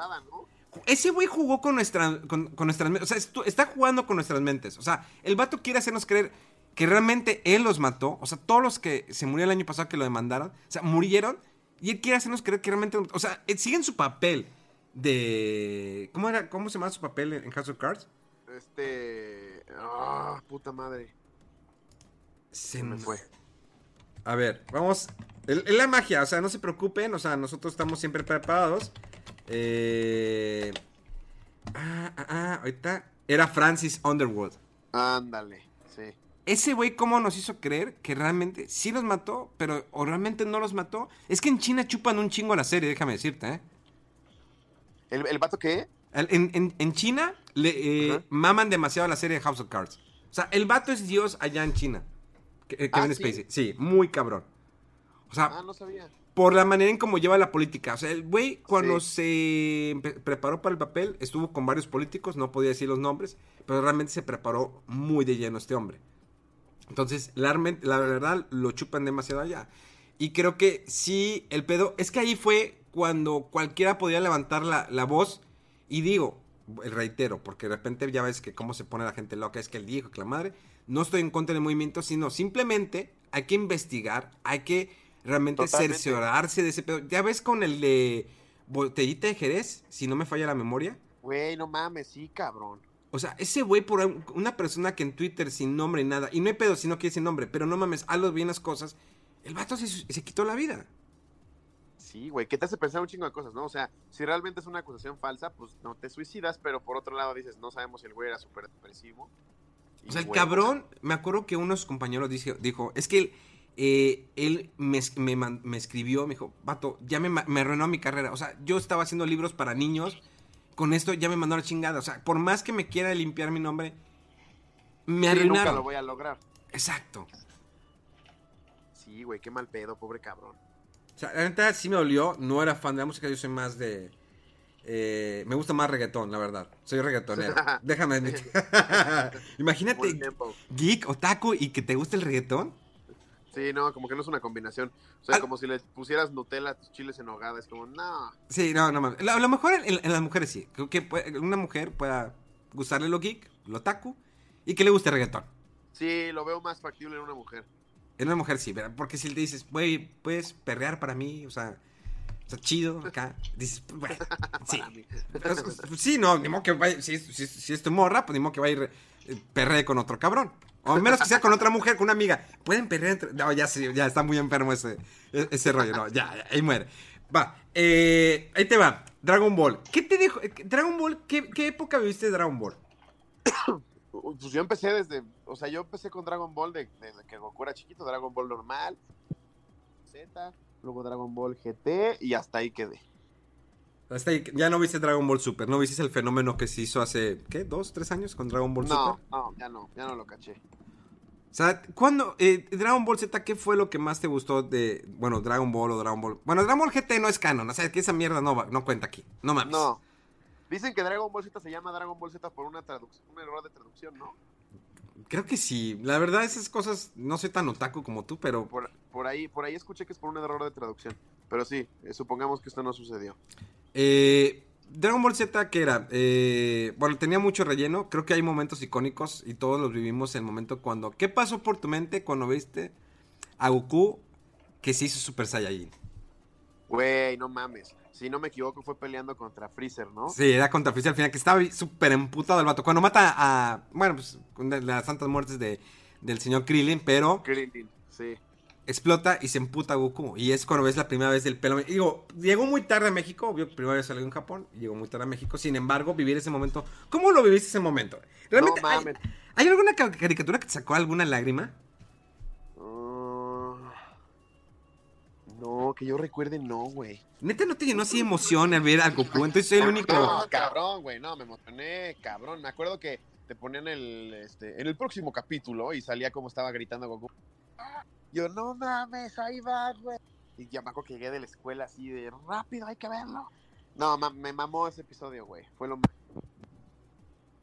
Speaker 1: Ese güey jugó con, nuestra, con, con nuestras mentes. O sea, está jugando con nuestras mentes. O sea, el vato quiere hacernos creer que realmente él los mató. O sea, todos los que se murieron el año pasado que lo demandaron, o sea, murieron. Y él quiere hacernos creer que realmente. O sea, eh, siguen su papel de. ¿Cómo era? ¿Cómo se llama su papel en House of Cards?
Speaker 2: Este... Ah, puta madre.
Speaker 1: Se
Speaker 2: me fue.
Speaker 1: A ver, vamos. Es es la magia, o sea, no se preocupen. O sea, nosotros estamos siempre preparados. Eh. Ah, ah, ah, ahorita. Era Francis Underwood.
Speaker 2: Ándale, sí.
Speaker 1: Ese güey, ¿cómo nos hizo creer que realmente sí los mató, pero o realmente no los mató? Es que en China chupan un chingo la serie, déjame decirte, ¿eh?
Speaker 2: ¿El, el vato qué?
Speaker 1: El- En, en- en China le eh, maman demasiado la serie de House of Cards. O sea, el vato es Dios allá en China. Eh,
Speaker 2: Ah,
Speaker 1: Kevin
Speaker 2: ¿sí?
Speaker 1: Spacey. Sí, muy cabrón. O sea,
Speaker 2: Ah, no sabía.
Speaker 1: por la manera en cómo lleva la política. O sea, el güey cuando
Speaker 2: Sí.
Speaker 1: se preparó para el papel, estuvo con varios políticos, no podía decir los nombres, pero realmente se preparó muy de lleno este hombre. Entonces, la, verdad, lo chupan demasiado allá. Y creo que sí, el pedo, es que ahí fue cuando cualquiera podía levantar la, la voz y digo, el reitero, porque de repente ya ves que cómo se pone la gente loca, es que él dijo, que la madre, no estoy en contra del movimiento, sino simplemente hay que investigar, hay que realmente
Speaker 2: Totalmente.
Speaker 1: cerciorarse de ese pedo. Ya ves con el de botellita de Jerez, si no me falla la memoria.
Speaker 2: Güey, no mames, sí, cabrón.
Speaker 1: O sea, ese güey por un- una persona que en Twitter sin nombre y nada, y no hay pedo si no quiere sin nombre, pero no mames, los bien las cosas, el vato se, se quitó la vida.
Speaker 2: Sí, güey, que te hace pensar un chingo de cosas, ¿no? O sea, si realmente es una acusación falsa, pues no te suicidas, pero por otro lado dices, no sabemos si el güey era súper depresivo.
Speaker 1: O sea, el cabrón, me acuerdo que uno de sus compañeros dijo, dijo es que él, eh, él me, me escribió, me dijo, vato, ya me, me arruinó mi carrera. O sea, yo estaba haciendo libros para niños, con esto ya me mandó la chingada. O sea, por más que me quiera limpiar mi nombre, me
Speaker 2: sí, nunca lo voy a lograr.
Speaker 1: Exacto.
Speaker 2: Sí, güey, qué mal pedo, pobre cabrón.
Speaker 1: O sea, la neta sí me dolió, no era fan de la música, yo soy más de... eh, me gusta más reggaetón, la verdad. Soy reggaetonero. [laughs] Déjame [laughs] admitir. Imagínate, geek, otaku y que te guste el reggaetón.
Speaker 2: Sí, no, como que no es una combinación. O sea,
Speaker 1: Al-
Speaker 2: como si le pusieras Nutella a tus chiles en nogada. Es como, no.
Speaker 1: Sí, no, no mames. A lo mejor en, en las mujeres sí. Creo que puede- una mujer pueda gustarle lo geek, lo otaku y que le guste el reggaetón.
Speaker 2: Sí, lo veo más factible en una mujer.
Speaker 1: En una mujer sí, ¿verdad? Porque si le dices, güey, puedes perrear para mí, o sea, está chido acá. Dices, bueno, [laughs] sí. Pues, pues, sí, no, ni modo que vaya, si, si si es tu morra, pues ni modo que vaya a ir eh, perree con otro cabrón. O a menos que sea con otra mujer, con una amiga. Pueden perrear entre... No, ya sí, ya está muy enfermo ese, e- ese rollo. No, ya, ahí muere. Va, eh, ahí te va. Dragon Ball. ¿Qué te dijo? eh, Dragon Ball, ¿qué, qué época viviste de Dragon Ball? [coughs]
Speaker 2: Pues yo empecé desde, o sea, yo empecé con Dragon Ball de- desde que Goku era chiquito, Dragon Ball normal, Z, luego Dragon Ball GT y hasta ahí quedé.
Speaker 1: Hasta ahí, ya no viste Dragon Ball Super, no viste el fenómeno que se hizo hace, ¿qué? ¿Dos, tres años con Dragon Ball
Speaker 2: No,
Speaker 1: Super?
Speaker 2: no, ya no, ya no lo caché.
Speaker 1: O sea, ¿cuándo? eh, Dragon Ball Z, ¿qué fue lo que más te gustó de, bueno, Dragon Ball o Dragon Ball? Bueno, Dragon Ball GT no es canon, o sea, que esa mierda no, va- no cuenta aquí, no mames.
Speaker 2: No. Dicen que Dragon Ball Z se llama Dragon Ball Z por una traducción, un error de traducción, ¿no?
Speaker 1: Creo que sí, la verdad esas cosas, no soy tan otaku como tú, pero...
Speaker 2: Por, por ahí, por ahí escuché que es por un error de traducción. Pero sí, eh, supongamos que esto no sucedió.
Speaker 1: Eh, Dragon Ball Z, ¿qué era? Eh, bueno, tenía mucho relleno. Creo que hay momentos icónicos y todos los vivimos en el momento cuando. ¿Qué pasó por tu mente cuando viste a Goku que se hizo Super Saiyajin?
Speaker 2: Güey, no mames. Si no me equivoco, fue peleando contra Freezer, ¿no?
Speaker 1: Sí, era contra Freezer al final, que estaba súper emputado el vato. Cuando mata a. Bueno, pues las santas muertes de, del señor Krillin, pero
Speaker 2: Krillin, sí.
Speaker 1: Explota y se emputa Goku. Y es cuando ves la primera vez del pelo. Digo, llegó muy tarde a México. Obvio, primera vez salió en Japón. y Llegó muy tarde a México. Sin embargo, vivir ese momento. ¿Cómo lo viviste ese momento? Realmente,
Speaker 2: No
Speaker 1: hay-
Speaker 2: mames.
Speaker 1: ¿hay, alguna ca- caricatura que te sacó alguna lágrima?
Speaker 2: Ah, no, que yo recuerde, no, güey.
Speaker 1: Neta, no te llenó así de emoción al ver a Goku. Entonces soy el único.
Speaker 2: No, cabrón, güey, no, me emocioné, cabrón. Me acuerdo que te ponían el, este, en el próximo capítulo y salía como estaba gritando Goku. Yo, no mames, ahí va, güey. Y ya me acuerdo que llegué de la escuela así de rápido, hay que verlo. No, ma- me mamó ese episodio, güey. Fue lo más.
Speaker 1: O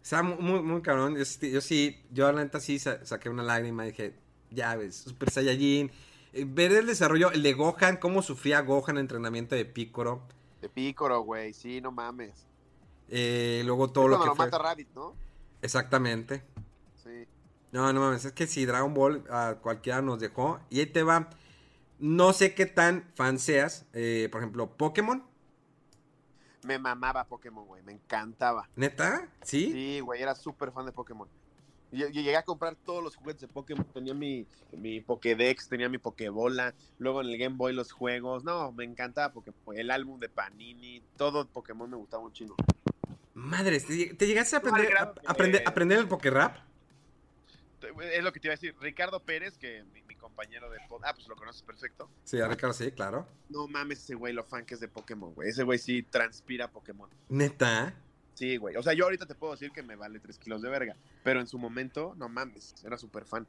Speaker 1: sea, mu- muy, muy cabrón. Yo, sí- yo sí, yo la neta sí sa- saqué una lágrima y dije, ya ves, Super Saiyajin. Eh, Ver el desarrollo, el de Gohan, cómo sufría Gohan en el entrenamiento de Piccolo.
Speaker 2: De pícoro, güey, sí, no mames.
Speaker 1: Eh, luego todo
Speaker 2: Es
Speaker 1: lo que
Speaker 2: lo
Speaker 1: fue.
Speaker 2: mata Rabbit, ¿no?
Speaker 1: Exactamente. No, no mames, es que si Dragon Ball a cualquiera nos dejó. Y ahí te va. No sé qué tan fan seas. eh, por ejemplo, Pokémon.
Speaker 2: Me mamaba Pokémon, güey, me encantaba.
Speaker 1: ¿Neta? ¿Sí?
Speaker 2: Sí, güey, era súper fan de Pokémon. Yo, yo llegué a comprar todos los juguetes de Pokémon. Tenía mi, mi Pokédex, tenía mi Pokébola. Luego en el Game Boy los juegos. No, me encantaba Pokémon. El álbum de Panini. Todo Pokémon me gustaba un chingo.
Speaker 1: Madres, ¿te, te llegaste a aprender, a- aprender, aprender el Pokérap?
Speaker 2: Es lo que te iba a decir. Ricardo Pérez, que mi, mi compañero de... pod- Ah, pues lo conoces perfecto.
Speaker 1: Sí, a Ricardo, sí, claro.
Speaker 2: No mames ese güey, lo fan que es de Pokémon, güey. Ese güey sí transpira Pokémon.
Speaker 1: ¿Neta?
Speaker 2: Sí, güey. O sea, yo ahorita te puedo decir que me vale 3 kilos de verga. Pero en su momento, no mames, era súper fan.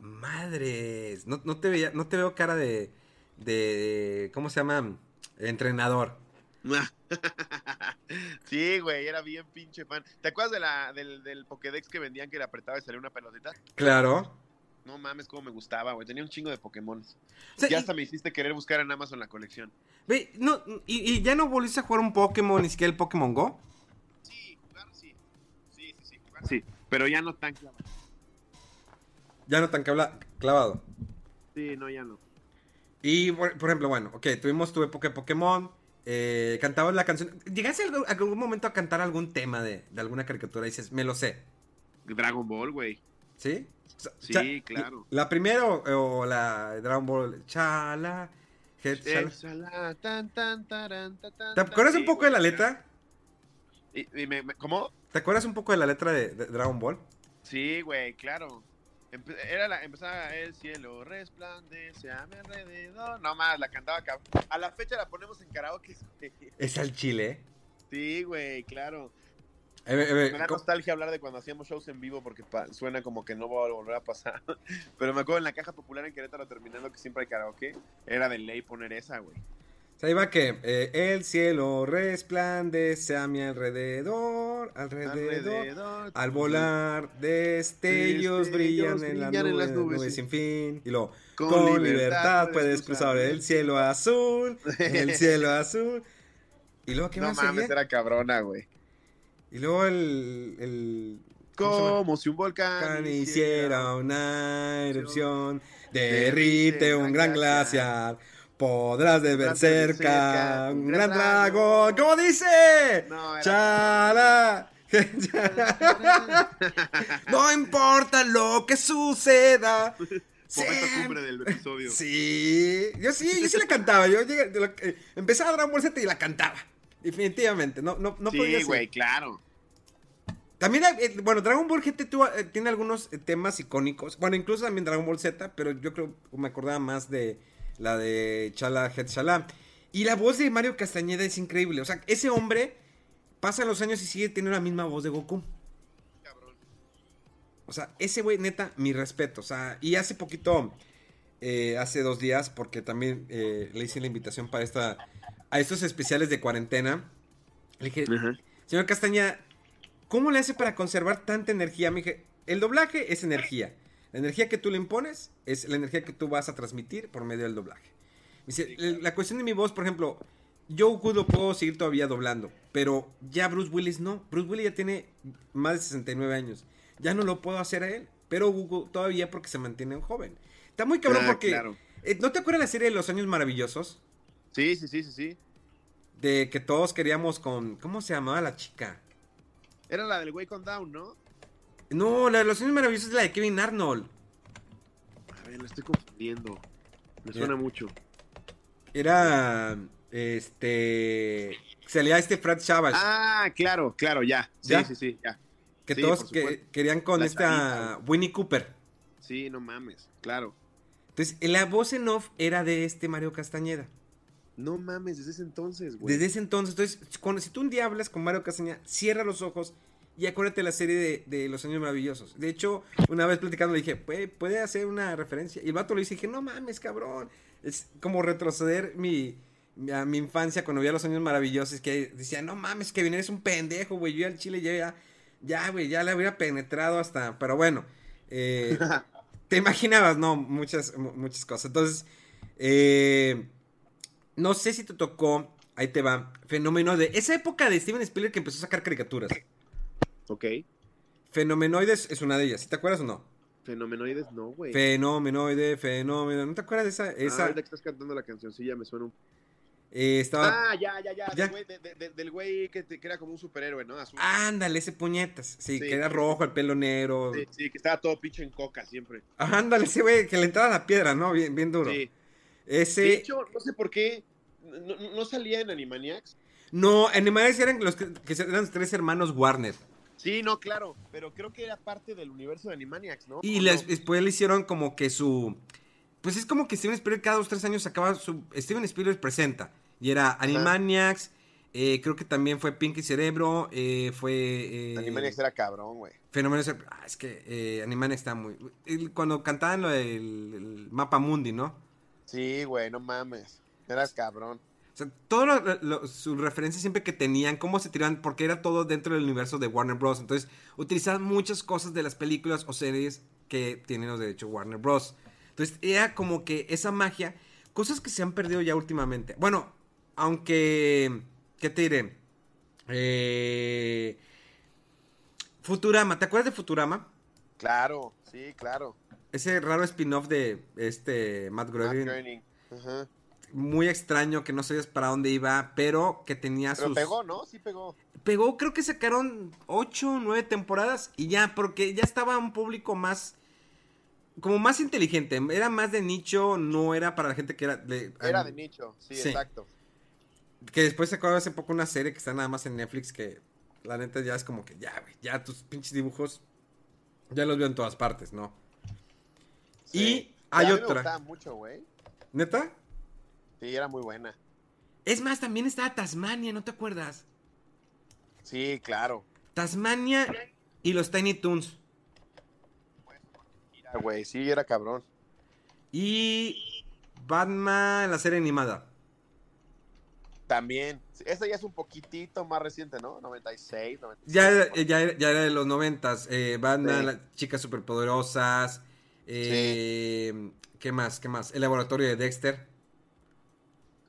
Speaker 1: Madres. No, no te veía, no te veo cara de, de. ¿Cómo se llama? Entrenador. [laughs]
Speaker 2: sí, güey, era bien pinche fan. ¿Te acuerdas de la, del, del Pokédex que vendían que le apretaba y salía una pelotita?
Speaker 1: Claro.
Speaker 2: No mames, cómo me gustaba, güey. Tenía un chingo de Pokémon.
Speaker 1: O sea,
Speaker 2: ya
Speaker 1: y-
Speaker 2: hasta me hiciste querer buscar en Amazon la colección.
Speaker 1: Ve, no, y, y ya no volviste a jugar un Pokémon, ni siquiera el Pokémon Go.
Speaker 2: Sí, jugar sí. Sí, sí, sí, jugar sí. Pero ya no tan clavado.
Speaker 1: Ya no tan clavado.
Speaker 2: Sí, no, ya no.
Speaker 1: Y, por, por ejemplo, bueno, ok, tuvimos tu época de Pokémon. Eh, cantabas la canción. ¿Llegaste a algún, momento a cantar algún tema de, de alguna caricatura y dices, me lo sé?
Speaker 2: Dragon Ball, güey.
Speaker 1: ¿Sí?
Speaker 2: Sí,
Speaker 1: cha-
Speaker 2: claro.
Speaker 1: ¿La primera o, o la Dragon Ball? Chala. Head, chala.
Speaker 2: Exhala, tan, tan, taran, ta, tan,
Speaker 1: ¿Te acuerdas un poco de la letra?
Speaker 2: Y, y me- me- ¿Cómo?
Speaker 1: ¿Te acuerdas un poco de la letra de, de Dragon Ball?
Speaker 2: Sí, güey, claro. Empe- era la, empezaba el cielo resplandece a mi alrededor. No más, la cantaba cabrón. A la fecha la ponemos en karaoke. güey.
Speaker 1: Es al chile.
Speaker 2: Sí, güey, claro.
Speaker 1: Eh, eh,
Speaker 2: Me da
Speaker 1: ¿cómo-
Speaker 2: nostalgia hablar de cuando hacíamos shows en vivo porque suena como que no va a volver a pasar. [laughs] Pero me acuerdo en la caja popular en Querétaro terminando que siempre hay karaoke. Era de ley poner esa, güey.
Speaker 1: Sea, iba que eh, el cielo resplandece a mi alrededor, alrededor.
Speaker 2: Alrededor.
Speaker 1: Al volar, destellos
Speaker 2: Destellos
Speaker 1: brillan en, la
Speaker 2: en
Speaker 1: nube,
Speaker 2: las nubes,
Speaker 1: nubes
Speaker 2: sí.
Speaker 1: sin fin. Y luego,
Speaker 2: Con
Speaker 1: con,
Speaker 2: libertad
Speaker 1: libertad,
Speaker 2: puedes
Speaker 1: cruzar el cielo azul, el [laughs] cielo azul. Y luego, ¿qué
Speaker 2: No
Speaker 1: más
Speaker 2: mames, era cabrona, güey.
Speaker 1: Y luego el, el
Speaker 2: Como si un volcán
Speaker 1: hiciera una erupción, derrite un gran glaciar. Podrás de ver cerca un gran dragón. ¿Cómo dice?
Speaker 2: No,
Speaker 1: Chala. [laughs] No importa lo que suceda.
Speaker 2: Momento cumbre del episodio.
Speaker 1: Sí, yo sí, yo sí la cantaba. Yo llegué, la- eh, empezaba Dragon Ball Z y la cantaba. Definitivamente, no, no, no podía
Speaker 2: sí, güey, claro.
Speaker 1: También, eh, bueno, Dragon Ball GT tuvo, eh, tiene algunos eh, temas icónicos. Bueno, incluso también Dragon Ball Z, pero yo creo me acordaba más de la de Chala Het Chala. Y la voz de Mario Castañeda es increíble. O sea, ese hombre pasa los años y sigue teniendo la misma voz de Goku. O sea, ese güey, neta, mi respeto. O sea, y hace poquito, eh, hace dos días, porque también eh, le hice la invitación para esta, a estos especiales de cuarentena. Le dije, señor Castaña, ¿cómo le hace para conservar tanta energía? Me dije, el doblaje es energía. La energía que tú le impones es la energía que tú vas a transmitir por medio del doblaje. Me dice, "el- la cuestión de mi voz, por ejemplo, yo Goku lo puedo seguir todavía doblando, pero ya Bruce Willis no. Bruce Willis ya tiene más de 69 años. Ya no lo puedo hacer a él, pero Goku todavía porque se mantiene un joven. Está muy cabrón
Speaker 2: Ah,
Speaker 1: porque...
Speaker 2: claro.
Speaker 1: eh, ¿No te acuerdas la serie de Los Años Maravillosos?
Speaker 2: Sí, sí, sí, sí, sí.
Speaker 1: De que todos queríamos con... ¿Cómo se llamaba la chica?
Speaker 2: Era la del con down, ¿no?
Speaker 1: No, la de Los Años Maravillosos es la de Kevin Arnold.
Speaker 2: A ver, la estoy confundiendo. Me
Speaker 1: Ya.
Speaker 2: suena mucho.
Speaker 1: Era... Este... Salía este Fred Chavas.
Speaker 2: Ah, claro, claro, ya. Sí,
Speaker 1: ¿Ya?
Speaker 2: sí, sí, ya.
Speaker 1: que
Speaker 2: sí,
Speaker 1: todos que- querían con
Speaker 2: La
Speaker 1: esta Winnie Cooper.
Speaker 2: Sí, no mames, claro.
Speaker 1: Entonces, la voz en off era de este Mario Castañeda.
Speaker 2: No mames, desde ese entonces, güey.
Speaker 1: Desde ese entonces, entonces, cuando, si tú un día hablas con Mario Castañeda, cierra los ojos y acuérdate la serie de, de Los Años Maravillosos. De hecho, una vez platicando le dije, "Puede- puede hacer una referencia. Y el vato lo hizo y dije, no mames, cabrón. Es como retroceder mi, mi- a mi infancia cuando veía Los Años Maravillosos. Que decía, no mames, que eres un pendejo, güey. Yo al chile ya, ya, güey, ya le hubiera penetrado hasta. Pero bueno, eh, [laughs] te imaginabas, ¿no? Muchas, mu- muchas cosas. Entonces, eh, no sé si te tocó, ahí te va, fenómeno de esa época de Steven Spielberg que empezó a sacar caricaturas.
Speaker 2: Ok.
Speaker 1: Fenomenoides es una de ellas, ¿sí te acuerdas o no?
Speaker 2: Fenomenoides, no, güey.
Speaker 1: Fenomenoide, fenómeno, ¿no te acuerdas de esa?
Speaker 2: Ah,
Speaker 1: esa
Speaker 2: ahorita que estás cantando la cancioncilla me suena un...
Speaker 1: eh, estaba,
Speaker 2: Ah, ya, ya, ya.
Speaker 1: Ya.
Speaker 2: Del güey, de- de- de- del güey que, te- que era como un superhéroe, ¿no? Azul.
Speaker 1: ándale, ese puñetas, sí,
Speaker 2: Sí.
Speaker 1: que era rojo, el pelo negro,
Speaker 2: Sí, sí, que estaba todo pinche en coca siempre.
Speaker 1: ándale, ese güey que le entraba la piedra, ¿no? Bien, bien duro.
Speaker 2: Sí.
Speaker 1: Ese,
Speaker 2: De hecho, no sé por qué no, salía en Animaniacs.
Speaker 1: no, Animales eran los que, que eran los tres hermanos Warner.
Speaker 2: Sí, no, claro, pero creo que era parte del universo de Animaniacs, ¿no?
Speaker 1: Y
Speaker 2: ¿O
Speaker 1: les-
Speaker 2: no?
Speaker 1: después le hicieron como que su. Pues es como que Steven Spielberg cada dos tres años sacaba su. Steven Spielberg presenta. Y era Animaniacs. eh, creo que también fue Pinky Cerebro. eh, fue. Eh,
Speaker 2: Animaniacs era cabrón, güey.
Speaker 1: Fenómenos. Ah, es que eh, Animaniacs está muy. el- cuando cantaban lo del el mapa mundi, ¿no?
Speaker 2: Sí, güey, no mames. Eras cabrón.
Speaker 1: O sea, todas sus referencias siempre que tenían, cómo se tiraban, porque era todo dentro del universo de Warner Bros. Entonces, utilizaban muchas cosas de las películas o series que tienen los derechos Warner Bros. Entonces, era como que esa magia, cosas que se han perdido ya últimamente. Bueno, aunque, ¿qué te diré? Eh, Futurama, ¿te acuerdas de Futurama?
Speaker 2: Claro, sí, claro.
Speaker 1: Ese raro spin-off de este Matt
Speaker 2: Matt
Speaker 1: Groening.
Speaker 2: Groening. Ajá.
Speaker 1: Muy extraño, que no sabías para dónde iba, pero que tenía
Speaker 2: Pero
Speaker 1: sus...
Speaker 2: pegó, ¿no? Sí pegó.
Speaker 1: pegó, creo que sacaron 8 o 9 temporadas y ya, porque ya estaba un público más, como más inteligente, era más de nicho, no era para la gente que era de...
Speaker 2: Era de nicho, sí,
Speaker 1: Sí.
Speaker 2: exacto.
Speaker 1: Que después sacó hace poco una serie que está nada más en Netflix que la neta ya es como que ya, güey, ya tus pinches dibujos ya los veo en todas partes, ¿no?
Speaker 2: Sí.
Speaker 1: Y hay
Speaker 2: a mí Me
Speaker 1: otra.
Speaker 2: gustaba mucho, güey.
Speaker 1: ¿Neta?
Speaker 2: Sí, era muy buena.
Speaker 1: Es más, también estaba Tasmania, ¿no te acuerdas?
Speaker 2: Sí, claro.
Speaker 1: Tasmania y los Tiny Toons.
Speaker 2: Güey, sí, era cabrón.
Speaker 1: Y Batman, la serie animada.
Speaker 2: También. Sí, Esa ya es un poquitito más reciente, ¿no? 96, 97.
Speaker 1: Ya, era- ya, ya era de los noventas. Eh, Batman,
Speaker 2: Sí.
Speaker 1: las chicas superpoderosas. Eh, ¿Qué más? ¿Qué más? El laboratorio de Dexter.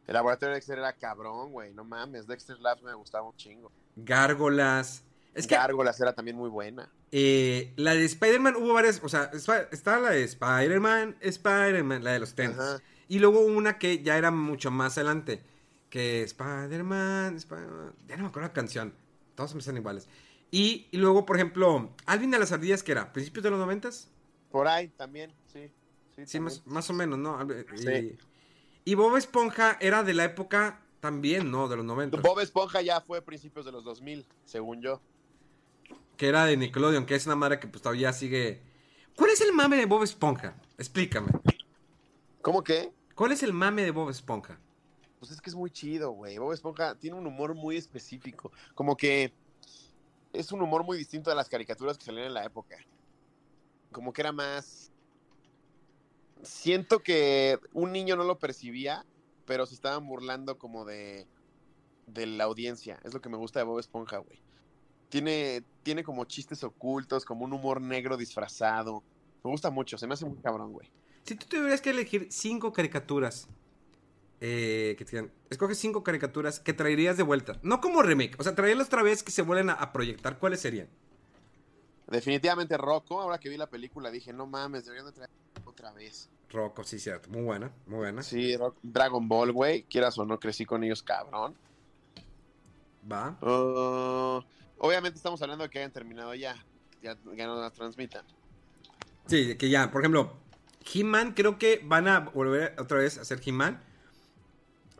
Speaker 2: El laboratorio de Dexter era cabrón, güey. No mames. Dexter Labs me gustaba un chingo.
Speaker 1: Gárgolas. Es que
Speaker 2: Gárgolas era también muy buena.
Speaker 1: eh, la de Spider-Man hubo varias, o sea, estaba la de Spider-Man, Spider-Man, la de los tenis.
Speaker 2: Ajá.
Speaker 1: Y luego una que ya era mucho más adelante, que Spider-Man, Spider-Man, ya no me acuerdo la canción, todos me están iguales. Y, y luego, por ejemplo, Alvin de las Ardillas, que era? ¿Principios de los noventas?
Speaker 2: Por ahí también, sí. Sí,
Speaker 1: Sí,
Speaker 2: también.
Speaker 1: más, más o menos, ¿no?
Speaker 2: Sí.
Speaker 1: Y, y Bob Esponja era de la época también, ¿no? De los 90.
Speaker 2: Bob Esponja ya fue a principios de los 2000, según yo.
Speaker 1: Que era de Nickelodeon, que es una madre que pues todavía sigue... ¿Cuál es el mame de Bob Esponja? Explícame.
Speaker 2: ¿Cómo que?
Speaker 1: ¿Cuál es el mame de Bob Esponja?
Speaker 2: Pues es que es muy chido, güey. Bob Esponja tiene un humor muy específico. Como que es un humor muy distinto a las caricaturas que salían en la época. Como que era más. Siento que un niño no lo percibía, pero se estaban burlando como de. de la audiencia. Es lo que me gusta de Bob Esponja, güey. Tiene, tiene como chistes ocultos, como un humor negro disfrazado. Me gusta mucho, se me hace muy cabrón, güey.
Speaker 1: Si tú tuvieras que elegir cinco caricaturas, eh, que te digan, escoge cinco caricaturas que traerías de vuelta. No como remake, o sea, traerlas otra vez que se vuelven a, a proyectar. ¿Cuáles serían?
Speaker 2: Definitivamente Rocco, ahora que vi la película dije, no mames, deberían de traer otra vez.
Speaker 1: Rocco, sí, cierto. Muy buena, muy buena.
Speaker 2: Sí, Rock- Dragon Ball, güey, quieras o no, crecí con ellos, cabrón.
Speaker 1: Va.
Speaker 2: Uh, obviamente estamos hablando de que hayan terminado ya, ya, ya no las transmitan.
Speaker 1: Sí, que ya, por ejemplo, He-Man creo que van a volver otra vez a hacer He-Man.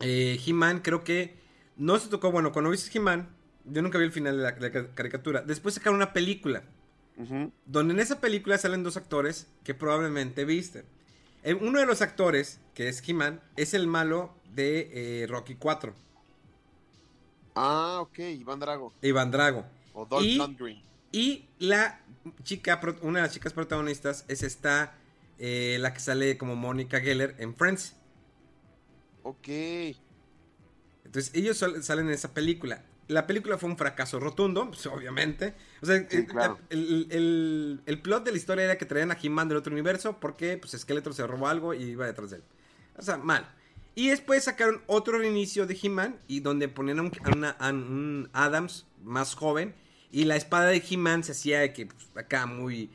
Speaker 1: Eh, He-Man creo que no se tocó, bueno, cuando viste He-Man, yo nunca vi el final de la, de la caricatura. Después sacaron una película, donde en esa película salen dos actores que probablemente viste. Eh, uno de los actores, que es He-Man, es el malo de eh, Rocky 4,
Speaker 2: Ah, ok, Iván Drago.
Speaker 1: Iván Drago.
Speaker 2: O Dolph
Speaker 1: Y-
Speaker 2: Lundgren.
Speaker 1: Y la chica, una de las chicas protagonistas es esta, eh, la que sale como Mónica Geller en Friends.
Speaker 2: Ok.
Speaker 1: Entonces ellos salen en esa película. La película fue un fracaso rotundo, pues, obviamente. O sea,
Speaker 2: Sí,
Speaker 1: el,
Speaker 2: claro.
Speaker 1: el- el- el plot de la historia era que traían a He-Man del otro universo porque pues Skeletor se robó algo y iba detrás de él. O sea, mal. Y después sacaron otro reinicio de He-Man y donde ponían a un, a una- a un Adams más joven y la espada de He-Man se hacía de que pues, acá muy,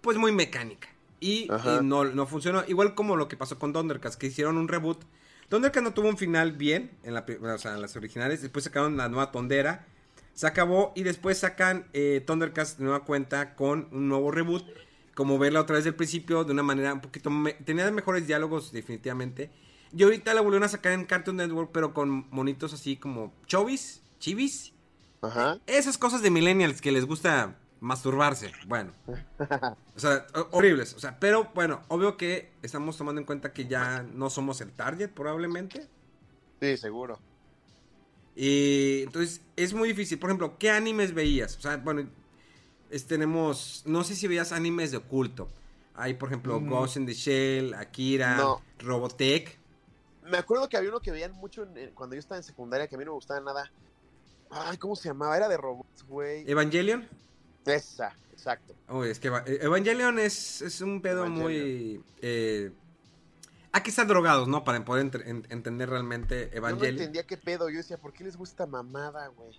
Speaker 1: pues muy mecánica. Y, y no, no funcionó. Igual como lo que pasó con Thundercats, que hicieron un reboot. Thundercats no tuvo un final bien en, la, pri- o sea, en las originales. Después sacaron la nueva Tondera. Se acabó y después sacan eh, Thundercats de nueva cuenta con un nuevo reboot. Como verla otra vez del principio de una manera un poquito... me- tenía mejores diálogos definitivamente. Y ahorita la volvieron a sacar en Cartoon Network pero con monitos así como chovis, chivis.
Speaker 2: Ajá.
Speaker 1: Esas cosas de millennials que les gusta masturbarse. Bueno. [laughs] O sea, ho- horribles. O sea, pero bueno, obvio que estamos tomando en cuenta que ya no somos el target probablemente.
Speaker 2: Sí, seguro.
Speaker 1: Y entonces es muy difícil. Por ejemplo, ¿qué animes veías? O sea, bueno, es- tenemos, no sé si veías animes de oculto. Hay, por ejemplo, Ghost in the Shell, Akira,
Speaker 2: No.
Speaker 1: Robotech.
Speaker 2: Me acuerdo que había uno que veían mucho en- cuando yo estaba en secundaria que a mí no me gustaba nada. Ay, ¿cómo se llamaba? Era de robots, güey.
Speaker 1: Evangelion.
Speaker 2: Esa, exacto.
Speaker 1: Uy, es que eh, Evangelion es, es un pedo muy... eh, hay que estar drogados, ¿no? Para poder entender realmente
Speaker 2: Yo no
Speaker 1: Evangelion.
Speaker 2: entendía qué pedo. Yo decía, ¿por qué les gusta mamada, güey?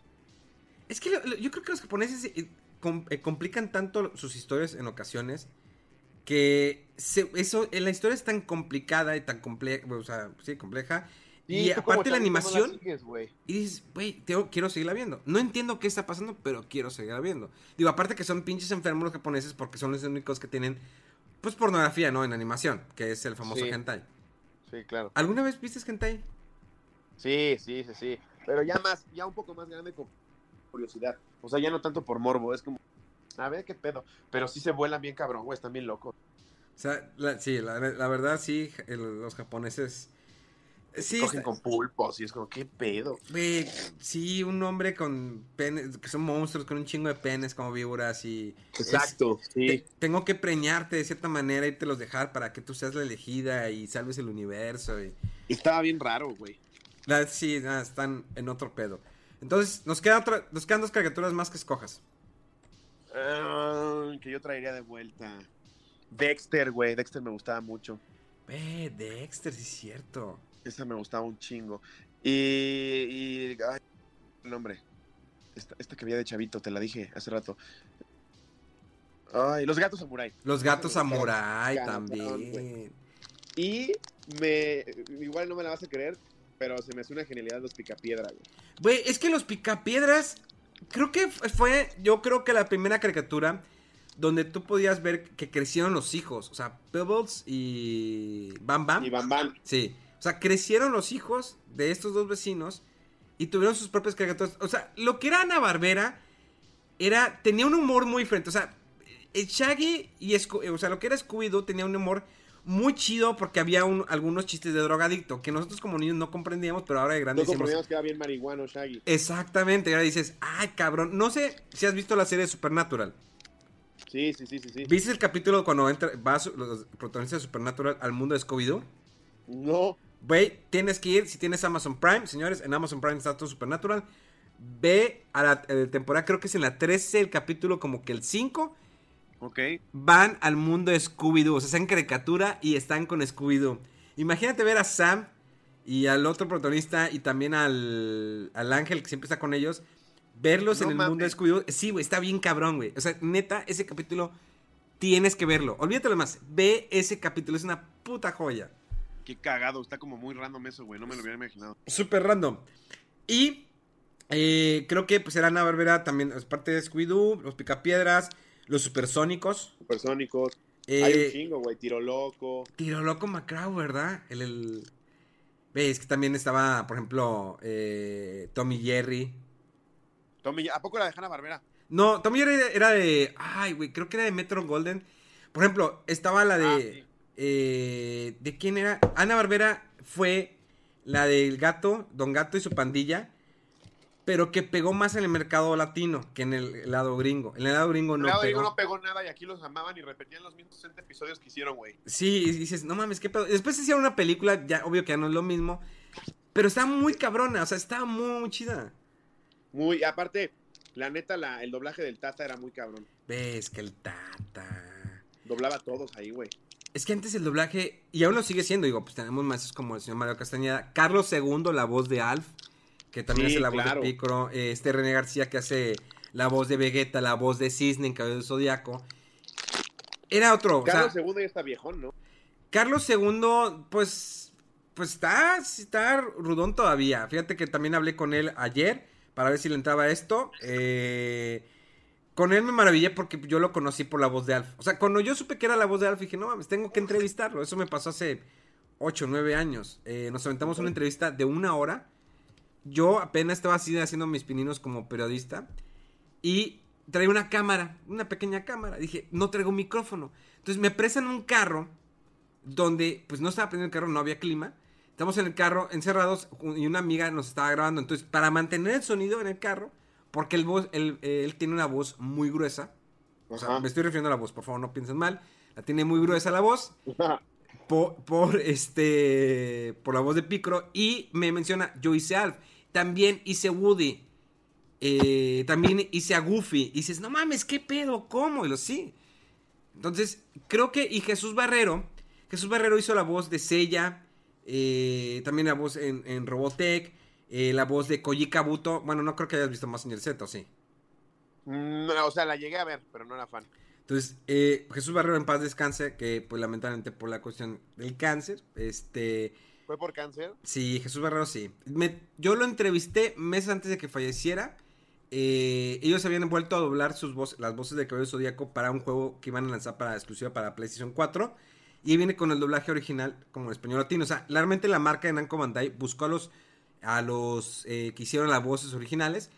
Speaker 1: Es que lo- lo- yo creo que los japoneses eh, com- eh, complican tanto sus historias en ocasiones que se- eso, la historia es tan complicada y tan compleja, o sea, sí, compleja. Y aparte la
Speaker 2: no
Speaker 1: animación,
Speaker 2: sigues,
Speaker 1: y dices, güey, quiero seguirla viendo. No entiendo qué está pasando, pero quiero seguirla viendo. Digo, aparte que son pinches enfermos los japoneses porque son los únicos que tienen, pues, pornografía, ¿no? En animación, que es el famoso
Speaker 2: Sí.
Speaker 1: hentai.
Speaker 2: Sí, claro.
Speaker 1: ¿Alguna vez viste hentai?
Speaker 2: Sí, sí, sí, sí. Pero ya más, ya un poco más grande con curiosidad. O sea, ya no tanto por morbo, es como, a ver qué pedo. Pero sí se vuelan bien cabrón, güey, están bien locos.
Speaker 1: O sea, la- sí, la, la verdad, sí, el- los japoneses... Sí,
Speaker 2: Cogen
Speaker 1: está-
Speaker 2: con pulpos y es como, qué pedo.
Speaker 1: Güey, sí, un hombre con penes, que son monstruos con un chingo de penes como víboras y...
Speaker 2: Exacto,
Speaker 1: es-
Speaker 2: sí.
Speaker 1: te- tengo que preñarte de cierta manera y te los dejar para que tú seas la elegida y salves el universo y...
Speaker 2: Estaba bien raro, güey.
Speaker 1: Sí, nada, están en otro pedo. Entonces, nos, queda otra, nos quedan dos caricaturas más que escojas.
Speaker 2: Ah, que yo traería de vuelta. Dexter, güey. Dexter me gustaba mucho.
Speaker 1: Ve, Dexter, sí es cierto.
Speaker 2: Esa me gustaba un chingo. Y. y ay, el nombre. esta, esta que había de chavito, te la dije hace rato. Ay, los gatos samurai.
Speaker 1: Los gatos samurai también.
Speaker 2: Y me. Igual no me la vas a creer, pero se me hace una genialidad los picapiedra, güey.
Speaker 1: Güey, es que los picapiedras. Creo que fue. Yo creo que la primera caricatura donde tú podías ver que crecieron los hijos. O sea, Pebbles y Bam Bam.
Speaker 2: Y Bam Bam.
Speaker 1: Sí. O sea, crecieron los hijos de estos dos vecinos y tuvieron sus propias caricaturas. O sea, lo que era Ana Barbera era. tenía un humor muy diferente. O sea, el Shaggy y Sco- o sea, lo que era Scooby-Doo tenía un humor muy chido porque había un- algunos chistes de drogadicto que nosotros como niños no comprendíamos, pero ahora de
Speaker 2: No
Speaker 1: grandes decimos,
Speaker 2: comprendíamos que era bien marihuano, Shaggy.
Speaker 1: Exactamente, y ahora dices, ay cabrón, no sé si has visto la serie Supernatural.
Speaker 2: Sí, sí, sí, sí, sí.
Speaker 1: ¿Viste el capítulo cuando entra, va los protagonistas de Supernatural al mundo de Scooby-Doo?
Speaker 2: No.
Speaker 1: Güey, tienes que ir, si tienes Amazon Prime, señores, en Amazon Prime está todo Supernatural. Ve a la eh, temporada, creo que es en la 13, el capítulo como que el 5.
Speaker 2: Ok.
Speaker 1: Van al mundo de Scooby-Doo, o sea, están en caricatura y están con Scooby-Doo. Imagínate ver a Sam y al otro protagonista y también al, al ángel que siempre está con ellos. Verlos
Speaker 2: No
Speaker 1: en el mundo de. Scooby-Doo. Sí, güey, está bien cabrón, güey. O sea, neta, ese capítulo tienes que verlo. Olvídate lo más. Ve ese capítulo, es una puta joya.
Speaker 2: Qué cagado. Está como muy random eso, güey. No me lo hubiera imaginado.
Speaker 1: Súper random. Y eh, creo que pues era Ana Barbera también, es parte de Scooby-Doo, los Picapiedras, los Supersónicos.
Speaker 2: Supersónicos.
Speaker 1: Eh,
Speaker 2: Hay un chingo, güey. Tiro loco.
Speaker 1: Tiro Loco Macrao, ¿verdad? El, el... Ves que también estaba, por ejemplo, eh, Tommy Jerry.
Speaker 2: Tommy, ¿a poco la de Hanna Barbera?
Speaker 1: No, Tommy Jerry era- era de. Ay, güey, creo que era de Metro Golden. Por ejemplo, estaba la de.
Speaker 2: Ah, sí.
Speaker 1: Eh, ¿De quién era? Ana Barbera fue la del gato, Don Gato y su pandilla. Pero que pegó más en el mercado latino que en el lado gringo. En el lado gringo no
Speaker 2: No,
Speaker 1: pegó.
Speaker 2: no pegó nada y aquí los amaban y repetían los mismos 60 episodios que hicieron, güey.
Speaker 1: Sí, y dices, no mames, qué pedo. Después hicieron una película, ya obvio que ya no es lo mismo. Pero está muy cabrona, o sea, está muy chida.
Speaker 2: Muy, aparte, la neta, la, el doblaje del Tata era muy cabrón.
Speaker 1: Ves que el tata.
Speaker 2: Doblaba a todos ahí, güey.
Speaker 1: Es que antes el doblaje, y aún lo sigue siendo, digo, pues tenemos maestros como el señor Mario Castañeda, Carlos II, la voz de Alf, que también
Speaker 2: Sí,
Speaker 1: hace la voz de Picoro, eh, este René García que hace la voz de Vegeta, la voz de Cisne en Cabello del Zodiaco. Era otro, o sea,
Speaker 2: Carlos II ya está viejón, ¿no?
Speaker 1: Carlos II, pues, pues está, está rudón todavía. Fíjate que también hablé con él ayer para ver si le entraba esto. Eh, con él me maravillé porque yo lo conocí por la voz de Alf. O sea, cuando yo supe que era la voz de Alf, dije, no mames, tengo que entrevistarlo. Eso me pasó hace 8 o 9 años. Eh, nos aventamos una entrevista de una hora. Yo apenas estaba así haciendo mis pininos como periodista. Y traía una cámara, una pequeña cámara. Dije, no traigo micrófono. Entonces me prestan un carro donde pues no estaba prendiendo el carro, no había clima. Estamos en el carro encerrados y una amiga nos estaba grabando. Entonces, para mantener el sonido en el carro, porque el voz, él, él tiene una voz muy gruesa. O sea,
Speaker 2: Ajá.
Speaker 1: me estoy refiriendo a la voz, por favor, no piensen mal. La tiene muy gruesa la voz [laughs] por, por, este por la voz de Picro. Y me menciona yo hice Alf. También hice Woody. Eh, también hice a Goofy. Y dices no mames qué pedo cómo y lo sí entonces creo que y Jesús Barrero Jesús Barrero hizo la voz de Sella eh, también la voz en, en Robotech eh, la voz de Koji Kabuto bueno no creo que hayas visto más en el Z ¿o sí
Speaker 2: Mm, No, o sea, la llegué a ver, pero no era fan.
Speaker 1: Entonces, eh, Jesús Barrero en paz descanse, que pues lamentablemente por la cuestión del cáncer, este,
Speaker 2: ¿Fue por cáncer?
Speaker 1: sí, Jesús Barrero sí. Me- yo lo entrevisté meses antes de que falleciera. Eh, ellos habían vuelto a doblar sus voces, las voces de Cabello Zodíaco para un juego que iban a lanzar para exclusiva para PlayStation 4. Y viene con el doblaje original como en español latino. O sea, realmente la marca de Namco Bandai buscó a los, a los eh, que hicieron las voces originales